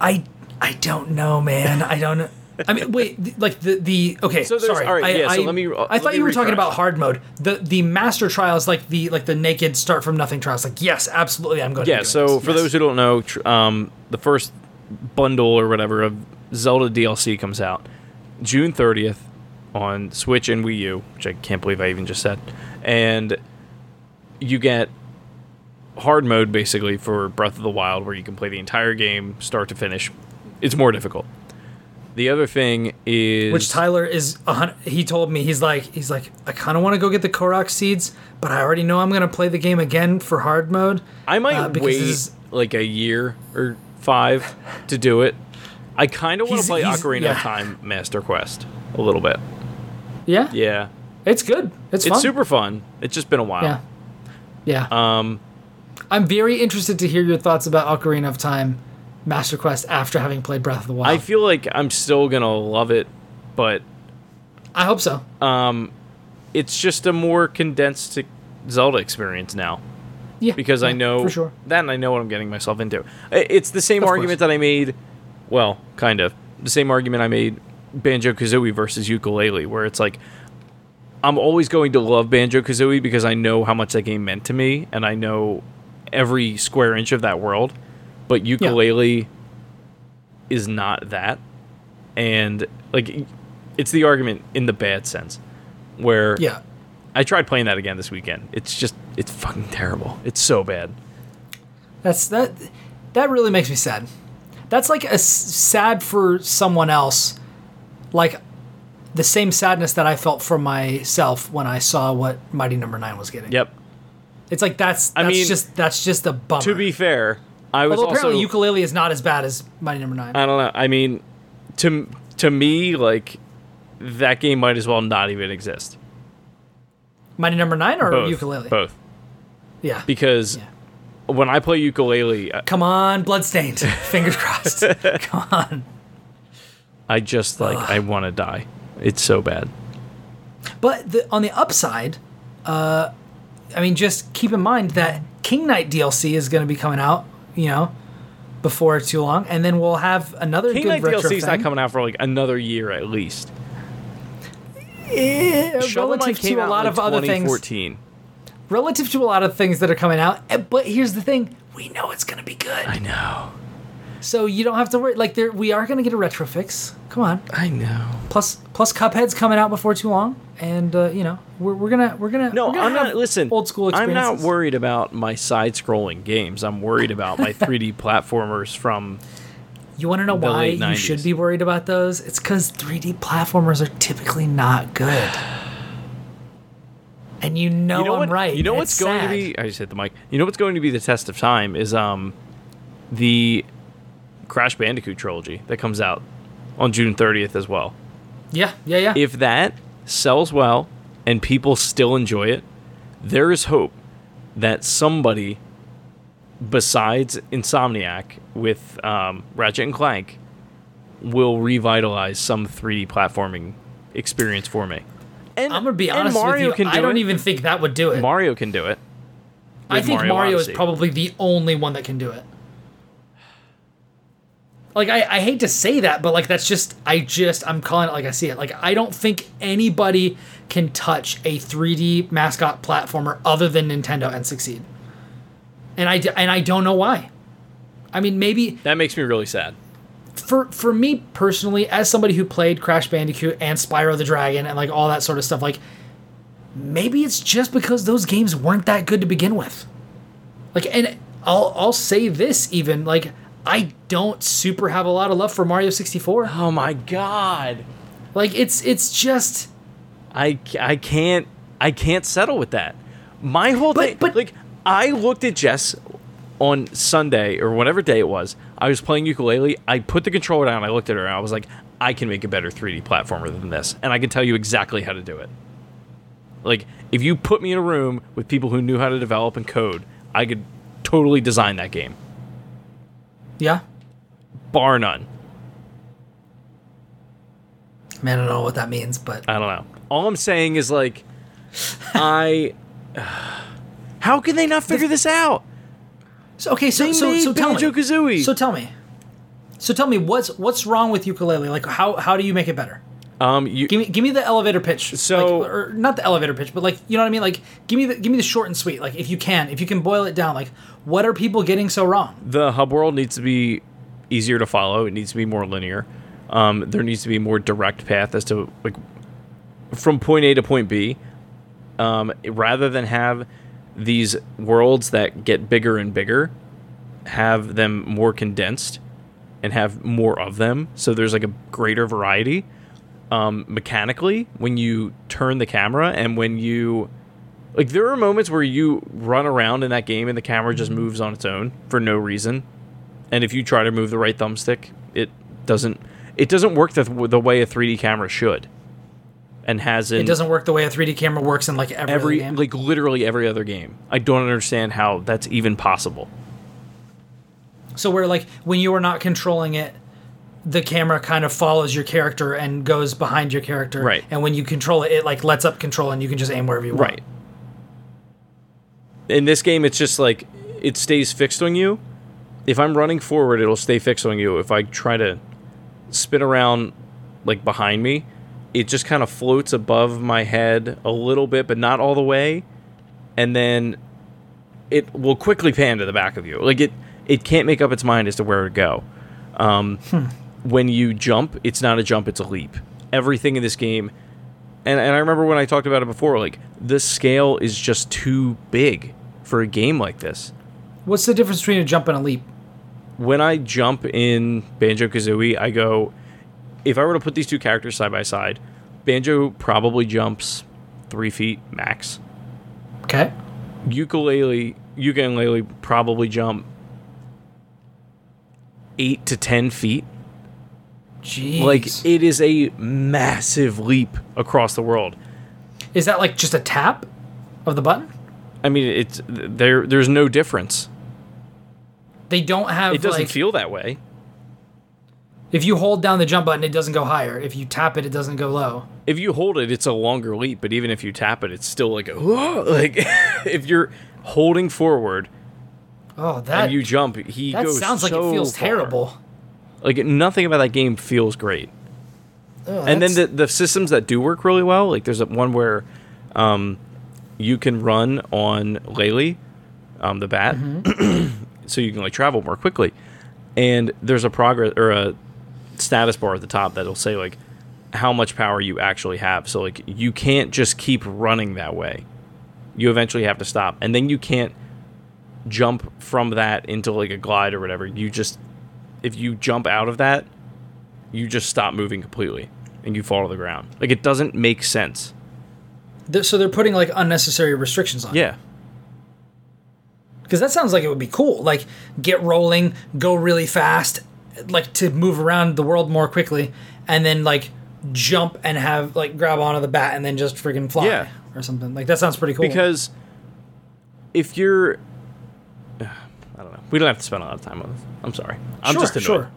I I don't know, man. I don't know. <laughs> I mean, wait, like the the okay. So sorry. all right, I, yeah, so I, let me- I let thought me you were talking about hard mode. The the master trials, like the like the naked start from nothing trials. Like yes, absolutely, I'm going. Yeah. to do So this. for Yes. those who don't know, tr- um, the first bundle or whatever of Zelda DLC comes out June 30th on Switch and Wii U, which I can't believe I even just said, and you get hard mode basically for Breath of the Wild, where you can play the entire game start to finish. It's more difficult. The other thing is which Tyler is a he told me he's like he's like I kind of want to go get the Korok seeds, but I already know I'm going to play the game again for hard mode. I might uh, wait like a year or five to do it. I kind of want to play Ocarina yeah. of Time Master Quest a little bit. Yeah. Yeah, It's good. It's, It's fun. super fun. It's just been a while. Yeah. Yeah. Um, I'm very interested to hear your thoughts about Ocarina of Time Master Quest after having played Breath of the Wild. I feel like I'm still gonna love it, but I hope so. Um, it's just a more condensed Zelda experience now. Yeah. because I know for sure. that and I know what I'm getting myself into. It's the same Of argument course. that I made, well, kind of the same argument I made Banjo Kazooie versus Yooka-Laylee, where it's like I'm always going to love Banjo Kazooie because I know how much that game meant to me and I know every square inch of that world, but Yooka-Laylee is not that, and like it's the argument in the bad sense, where Yeah. I tried playing that again this weekend. It's just it's fucking terrible. It's so bad. That's that. That really makes me sad. That's like a s- sad for someone else, like the same sadness that I felt for myself when I saw what Mighty Number Nine was getting. Yep. It's like that's that's I mean, just that's just a bummer. To be fair, I was Although also apparently Yooka-Laylee is not as bad as Mighty Number Nine. I don't know. I mean, to to me, like that game might as well not even exist. Mighty Number Nine or Both. Yooka-Laylee? Both. Yeah. Because Yeah. when I play Yooka-Laylee, I- Come on, bloodstained. <laughs> Fingers crossed. <laughs> Come on. I just like I want to die. It's so bad. But the, on the upside, uh, I mean, just keep in mind that King Knight DLC is going to be coming out, you know, before too long, and then we'll have another King good Knight retro DLC is not coming out for like another year at least. Eh, relative to a lot of other things. 2014. Relative to a lot of things that are coming out, eh, but here's the thing: we know it's going to be good, I know. So you don't have to worry. Like, there, we are going to get a retro fix. Come on. I know. Plus, plus, Cuphead's coming out before too long, and uh, you know, we're, we're gonna we're gonna No, we're gonna I'm not. Listen, old school I'm not worried about my side-scrolling games. I'm worried about my <laughs> 3D platformers from. You want to know why you should be worried about those? It's because 3D platformers are typically not good. And you know, You know I'm what? right. You know what's going to be? I just hit the mic. You know what's going to be the test of time is um, the Crash Bandicoot trilogy that comes out on June 30th as well. Yeah, yeah, yeah. If that sells well and people still enjoy it, there is hope that somebody besides Insomniac with um, Ratchet and Clank will revitalize some 3D platforming experience for me. And I'm gonna be and honest Mario with you. Can do I don't it. even think that would do it. Mario can do it. I think Mario Mario, is probably the only one that can do it. Like I, I hate to say that, but like that's just I just I'm calling it like I see it. Like I don't think anybody can touch a 3D mascot platformer other than Nintendo and succeed. And I and I don't know why. I mean, maybe That makes me really sad. for for me personally, as somebody who played Crash Bandicoot and Spyro the Dragon and like all that sort of stuff, like maybe it's just because those games weren't that good to begin with. Like, and I'll I'll say this even like I don't super have a lot of love for Mario sixty four. Oh my god. Like it's it's just I, I can't I can't settle with that. My whole But- thing but- like I looked at Jess on Sunday or whatever day it was. I was playing Yooka-Laylee. I put the controller down. I looked at her and I was like, I can make a better 3D platformer than this, and I can tell you exactly how to do it. Like if you put me in a room with people who knew how to develop and code, I could totally design that game, yeah. bar none. Man, I don't know what that means, but I don't know. All I'm saying is like, I. <sighs> How can they not figure this out? so, okay. So They so so tell me. Banjo-Kazooie. So tell me. So tell me what's what's wrong with Yooka-Laylee? Like how how do you make it better? Um, you Give me give me the elevator pitch. So- like, or not the elevator pitch, but like you know what I mean. Like give me the give me the short and sweet. Like if you can, if you can boil it down. Like what are people getting so wrong? the hub world needs to be easier to follow. It needs to be more linear. Um, there needs to be a more direct path as to like from point A to point B, um, rather than have these worlds that get bigger and bigger, have them more condensed and have more of them. So there's like a greater variety. Um, mechanically, when you turn the camera and when you like, there are moments where you run around in that game and the camera just moves on its own for no reason. And if you try to move the right thumbstick, it doesn't. It doesn't work the, the way a 3D camera should. and hasn't It doesn't work the way a 3D camera works in like every, every game. like literally every other game. I don't understand how that's even possible. So where like when you are not controlling it, the camera kind of follows your character and goes behind your character. Right. And when you control it, it like lets up control and you can just aim wherever you want. Right. In this game, it's just like it stays fixed on you. If I'm running forward, it'll stay fixed on you. If I try to spin around like behind me, it just kind of floats above my head a little bit, but not all the way. And then it will quickly pan to the back of you. Like it, it can't make up its mind as to where to go. Um, When you jump, it's not a jump; it's a leap. Everything in this game and, and I remember when I talked about it before, like the scale is just too big for a game like this. What's the difference between a jump and a leap? When I jump in Banjo Kazooie, I go, if I were to put these two characters side by side, Banjo probably jumps three feet max. Okay. Yooka-Laylee, Yooka-Laylee probably jump eight to ten feet. Jeez. Like it is a massive leap across the world. is that like just a tap of the button? I mean, it's there. There's no difference. They don't have It doesn't like feel that way. if you hold down the jump button, it doesn't go higher. If you tap it, it doesn't go low. if you hold it, it's a longer leap, but even if you tap it, it's still like a <laughs> like <laughs> if you're holding forward Oh, that and you jump, he goes that sounds like it feels far. terrible. Like nothing about that game feels great. Ugh, And then the the systems that do work really well, like there's a one where, um, you can run on Laylee, um, the bat, Mm-hmm. <clears throat> so you can like travel more quickly. And there's a progress or a status bar at the top that'll say like how much power you actually have. So like you can't just keep running that way. You eventually have to stop, and then you can't jump from that into like a glide or whatever. You just if you jump out of that, you just stop moving completely and you fall to the ground. Like it doesn't make sense. So they're putting like unnecessary restrictions on. Yeah. Because that sounds like it would be cool. Like get rolling, go really fast, like to move around the world more quickly, and then like jump and have like grab onto the bat and then just friggin' fly Yeah. or something. Like that sounds pretty cool. Because if you're I don't know. We don't have to spend a lot of time on this. I'm sorry. I'm sure, just annoyed. sure.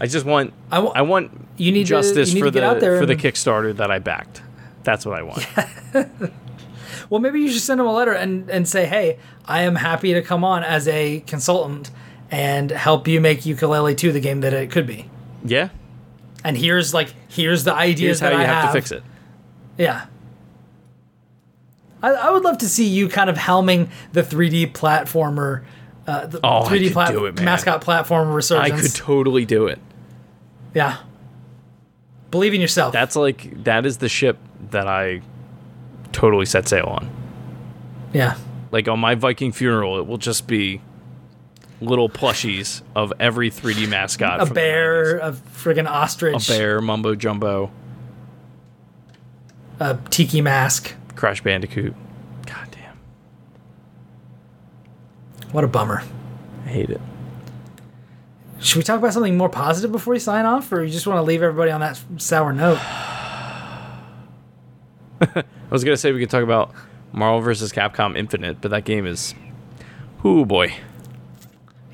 I just want I wa- I want You need to- justice you need for the for the Kickstarter that I backed. That's what I want. <laughs> Well, maybe you should send them a letter and, and say, hey, I am happy to come on as a consultant and help you make Yooka-Laylee 2 the game that it could be. yeah. And here's like here's the ideas Here's how that you I have, to fix it. Yeah. I, I would love to see you kind of helming the 3D platformer, uh, the Oh, 3D plat- do it, mascot platformer resurgence. I could totally do it. yeah. Believe in yourself. That's like that is the ship that I totally set sail on. yeah. Like on my Viking funeral, it will just be little plushies of every 3D mascot. A bear, a friggin' ostrich, a bear, mumbo jumbo, a tiki mask. Crash Bandicoot. God damn, What a bummer. I hate it. Should we talk about something more positive before we sign off, or you just want to leave everybody on that sour note? <sighs> I was gonna say we could talk about Marvel vs. Capcom Infinite, but that game is, oh boy,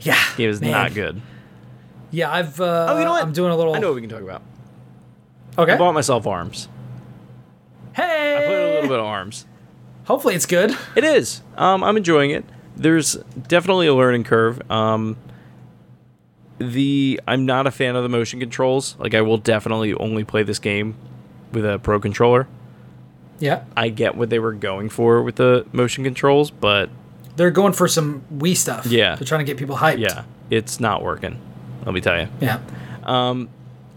Yeah, game is man. not good. Yeah, I've. Uh, Oh, you know what? I'm doing a little. I know what we can talk about. Okay. I bought myself arms. Hey. I played a little bit of arms. Hopefully, it's good. It is. Um, I'm enjoying it. There's definitely a learning curve. Um, the I'm not a fan of the motion controls. Like I will definitely only play this game with a pro controller. Yeah, I get what they were going for with the motion controls, but they're going for some Wii stuff. Yeah. they're trying to get people hyped. yeah, it's not working. Let me tell you. yeah.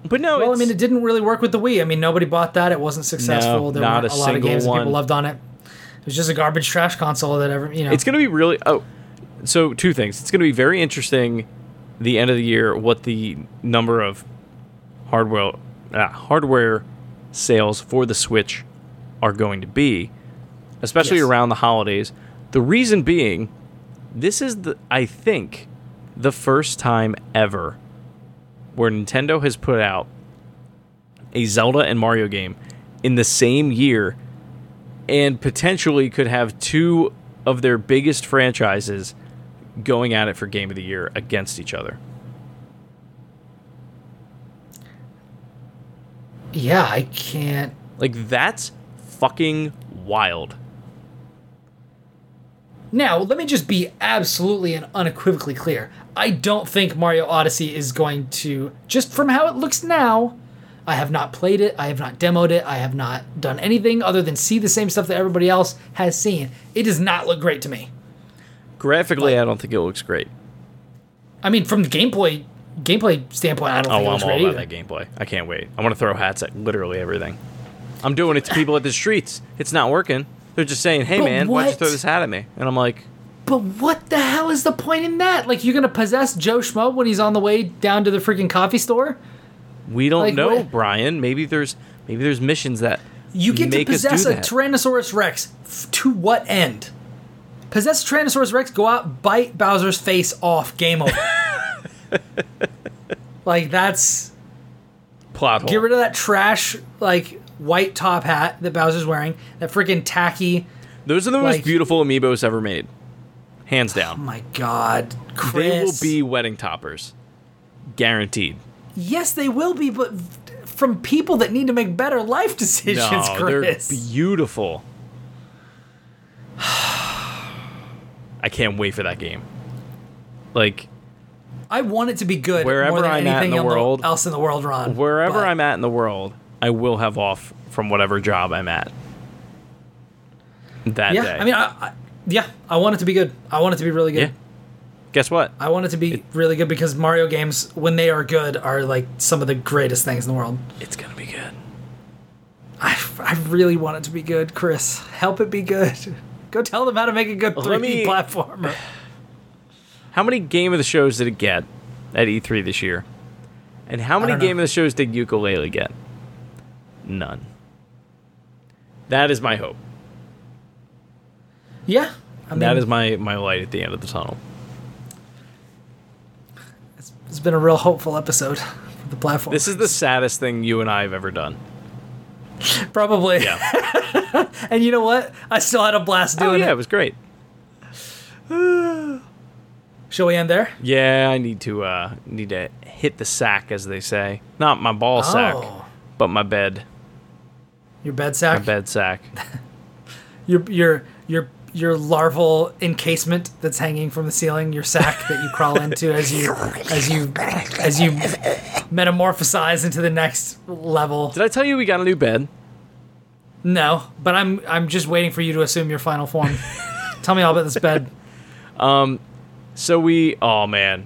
But no, Well, I mean, it didn't really work with the Wii. I mean, nobody bought that. It wasn't successful. No, there not weren't a a, lot of games that one. people loved on it. It was just a garbage trash console that ever, you know. it's going to be really. Oh, so two things. It's going to be very interesting. The end of the year, what the number of hardware ah, hardware sales for the Switch are going to be, especially Yes. around the holidays. The reason being, this is the I think the first time ever where Nintendo has put out a Zelda and Mario game in the same year and potentially could have two of their biggest franchises going at it for game of the year against each other. Yeah, I can't. Like that's fucking wild. Now, let me just be absolutely and unequivocally clear. I don't think Mario Odyssey is going to, just from how it looks now, I have not played it, I have not demoed it, I have not done anything other than see the same stuff that everybody else has seen. It does not look great to me. Graphically, I don't think it looks great. I mean, from the gameplay gameplay standpoint, I don't Oh, think it I'm looks all great about either. that gameplay. I can't wait. I want to throw hats at literally everything. I'm doing it to people at the streets. It's not working. They're just saying, "Hey, But man, why'd you throw this hat at me?" And I'm like, But what the hell is the point in that? Like, you're gonna possess Joe Schmo when he's on the way down to the freaking coffee store? "We don't Like, know, what- Brian. Maybe there's maybe there's missions that You get to possess a that." Tyrannosaurus Rex. F- to what end? Possess a Tyrannosaurus Rex, go out, bite Bowser's face off, game over. <laughs> like, that's. plot hole. Get rid of that trash, like, white top hat that Bowser's wearing. That freaking tacky. Those are the most beautiful amiibos ever made, hands down. Oh my god. Chris. they will be wedding toppers, guaranteed. Yes, they will be, but from people that need to make better life <laughs> decisions, No, they're Chris. beautiful. <sighs> I can't wait for that game. Like I want it to be good Wherever more than I'm at in the world- else in the world, Ron. wherever But- I'm at in the world, I will have off from whatever job I'm at. That Yeah, day. I mean, I, I, yeah, I want it to be good. I want it to be really good. yeah. Guess what? I want it to be really good because Mario games, when they are good, are like some of the greatest things in the world. It's gonna be good. I, I really want it to be good, Chris. Help it be good. <laughs> Go tell them how to make a good 3D me- platformer. <sighs> How many game of the shows did it get at E3 this year? And how many game of the shows did Yooka-Laylee get? None. That is my hope. Yeah, I mean, that is my my light at the end of the tunnel. it's, it's been a real hopeful episode for the platform. This is the saddest thing you and I have ever done. probably. Yeah. <laughs> And you know what? I still had a blast oh doing yeah, it it. was great. <sighs> Shall we end there? Yeah, I need to uh need to hit the sack as they say. Not my ball sack, Oh. but my bed. Your bed sack? My bed sack. <laughs> Your your your your larval encasement that's hanging from the ceiling. Your sack that you crawl into as you as you as you metamorphosize into the next level. Did I tell you we got a new bed? No, but I'm I'm just waiting for you to assume your final form. <laughs> Tell me all about this bed. Um, So we oh man.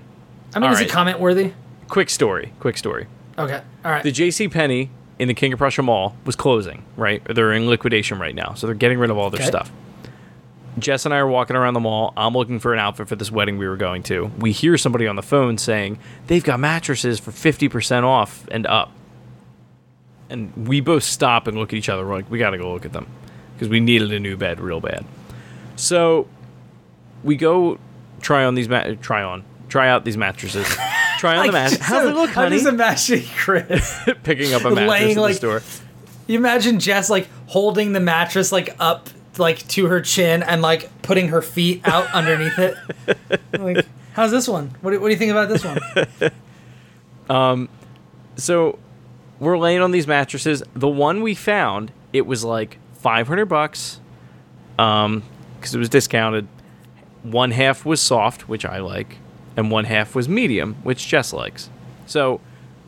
I mean, All is right. it comment worthy? Quick story, quick story. Okay, all right. The JC Penney in the King of Prussia Mall was closing, right? They're in liquidation right now. So they're getting rid of all their Okay. stuff. Jess and I are walking around the mall. I'm looking for an outfit for this wedding we were going to. We hear somebody on the phone saying they've got mattresses for 50% off and up. And we both stop and look at each other. We're like, we got to go look at them because we needed a new bed real bad. So we go try on these mat- try on try out these mattresses. <laughs> try on the mattress. How's it look, I'm honey? just imagining Chris. <laughs> Picking up a mattress Laying, at the like- store. You imagine Jess like holding the mattress like up like to her chin and like putting her feet out <laughs> underneath it. Like, how's this one? What do, what do you think about this one? <laughs> So we're laying on these mattresses. The one we found, it was like 500 bucks um cuz it was discounted. One half was soft, which I like, and one half was medium, which Jess likes. So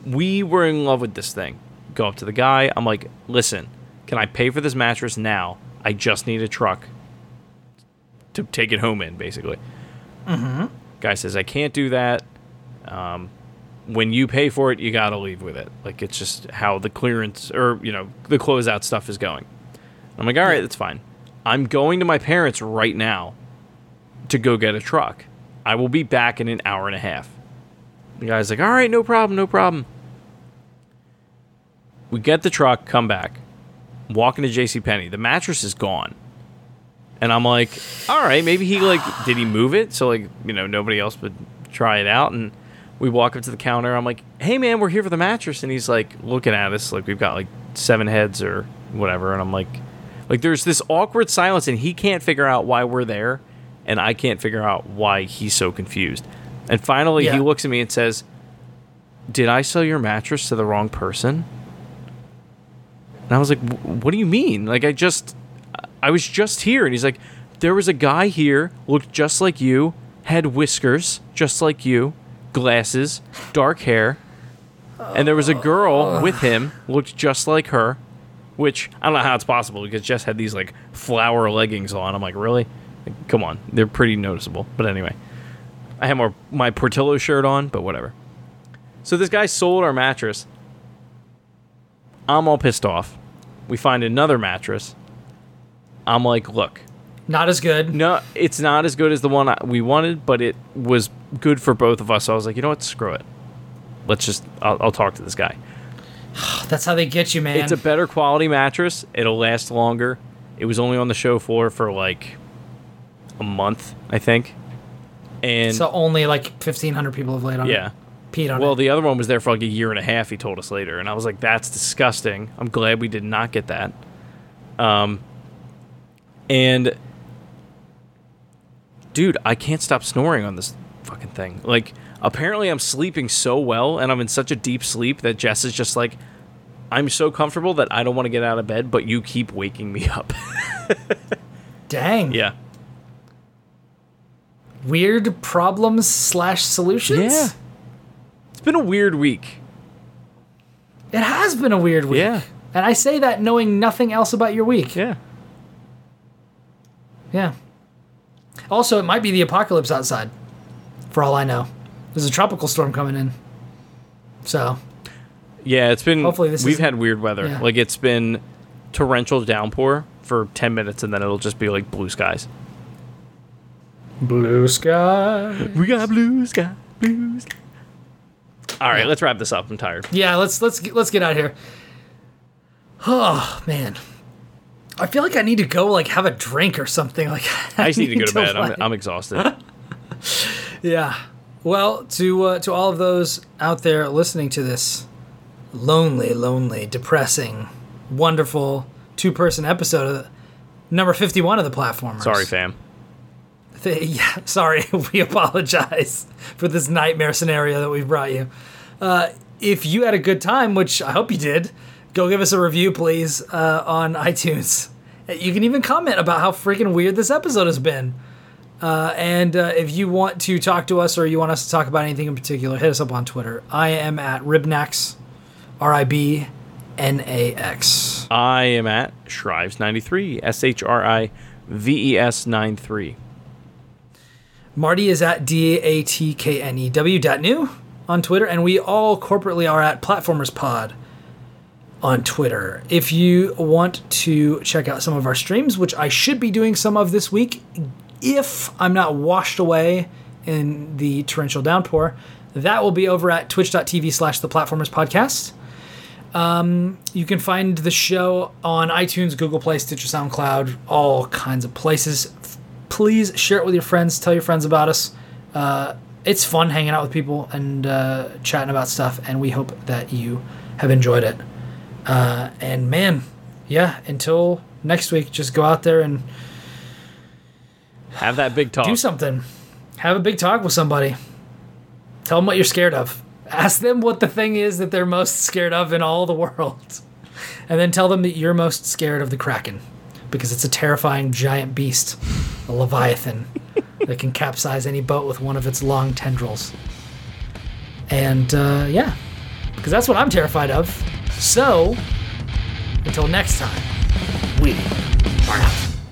we were in love with this thing. Go up to the guy. I'm like, "Listen, can I pay for this mattress now? I just need a truck to take it home in, basically." Mm-hmm. Guy says, "I can't do that. Um, when you pay for it, you got to leave with it. Like it's just how the clearance or you know the closeout stuff is going." I'm like, "All right, that's fine. I'm going to my parents right now to go get a truck. I will be back in an hour and a half." The guy's like, "All right, no problem, no problem." We get the truck, come back, walk into J.C. Penney. The mattress is gone, and I'm like, "All right, maybe he like did he move it so like you know nobody else would try it out?" And we walk up to the counter. I'm like, "Hey man, we're here for the mattress," and he's like looking at us like we've got like seven heads or whatever, and I'm like, like there's this awkward silence, and he can't figure out why we're there, and I can't figure out why he's so confused. And finally, Yeah. he looks at me and says, "Did I sell your mattress to the wrong person?" And I was like, "What do you mean? Like I just, I was just here." And he's like, "There was a guy here, looked just like you, had whiskers just like you, glasses, dark hair, and there was a girl with him, looked just like her." Which I don't know how it's possible because Jess had these like flower leggings on. I'm like, really? Come on, they're pretty noticeable. But anyway, I had my my Portillo shirt on, but whatever. So this guy sold our mattress. I'm all pissed off. We find another mattress. I'm like, look, Not as good. no, it's not as good as the one I- we wanted, but it was good for both of us. So I was like, you know what? Screw it. Let's just, I'll, I'll talk to this guy. <sighs> That's how they get you, man. It's a better quality mattress. It'll last longer. It was only on the show floor for like a month, I think. And so only like 1,500 people have laid on it. yeah. it. Peed on Well, it. the other one was there for like a year and a half. He told us later, and I was like, "That's disgusting." I'm glad we did not get that. Um, and dude, I can't stop snoring on this fucking thing. Like, apparently, I'm sleeping so well, and I'm in such a deep sleep that Jess is just like, "I'm so comfortable that I don't want to get out of bed, but you keep waking me up." <laughs> Dang. yeah, Weird problems slash solutions? yeah. It's been a weird week. It has been a weird week. Yeah. And I say that knowing nothing else about your week. Yeah. Yeah. Also, it might be the apocalypse outside, for all I know. There's a tropical storm coming in. So, Yeah, it's been. Hopefully this we've had weird weather. Yeah. Like it's been torrential downpour for ten minutes, and then it'll just be like blue skies. blue sky. We got blue sky, blue sky. All right, let's wrap this up. I'm tired. Yeah, let's let's get, let's get out of here. Oh man, I feel like I need to go like have a drink or something. Like <laughs> I just need to go to bed. I'm, I'm exhausted. <laughs> Yeah. Well, to uh, to all of those out there listening to this lonely, lonely, depressing, wonderful two-person episode of number 51 of the platformers. Sorry, fam. <laughs> Yeah, sorry. <laughs> we apologize for this nightmare scenario that we've brought you. Uh, if you had a good time, which I hope you did, go give us a review, please, uh, on iTunes. You can even comment about how freaking weird this episode has been. Uh, and uh, if you want to talk to us or you want us to talk about anything in particular, hit us up on Twitter. I am at Ribnax, R I B N A X. I am at Shrives93, S H R I V E S 93. Marty is at D A T K N E W dot new on Twitter, and we all corporately are at Platformers Pod on Twitter. If you want to check out some of our streams, which I should be doing some of this week, if I'm not washed away in the torrential downpour, that will be over at twitch.tv slash the platformers podcast. Um, you can find the show on iTunes, Google Play, Stitcher, SoundCloud, all kinds of places. Please share it with your friends. Tell your friends about us. Uh, it's fun hanging out with people and uh, chatting about stuff, and we hope that you have enjoyed it. Uh, and man, yeah, until next week, just go out there and Have that big talk. do something. Have a big talk with somebody. Tell them what you're scared of. Ask them what the thing is that they're most scared of in all the world. And then tell them that you're most scared of the Kraken. Because it's a terrifying giant beast, a Leviathan, that can capsize any boat with one of its long tendrils. And uh, yeah, because that's what I'm terrified of. So, until next time, we are out.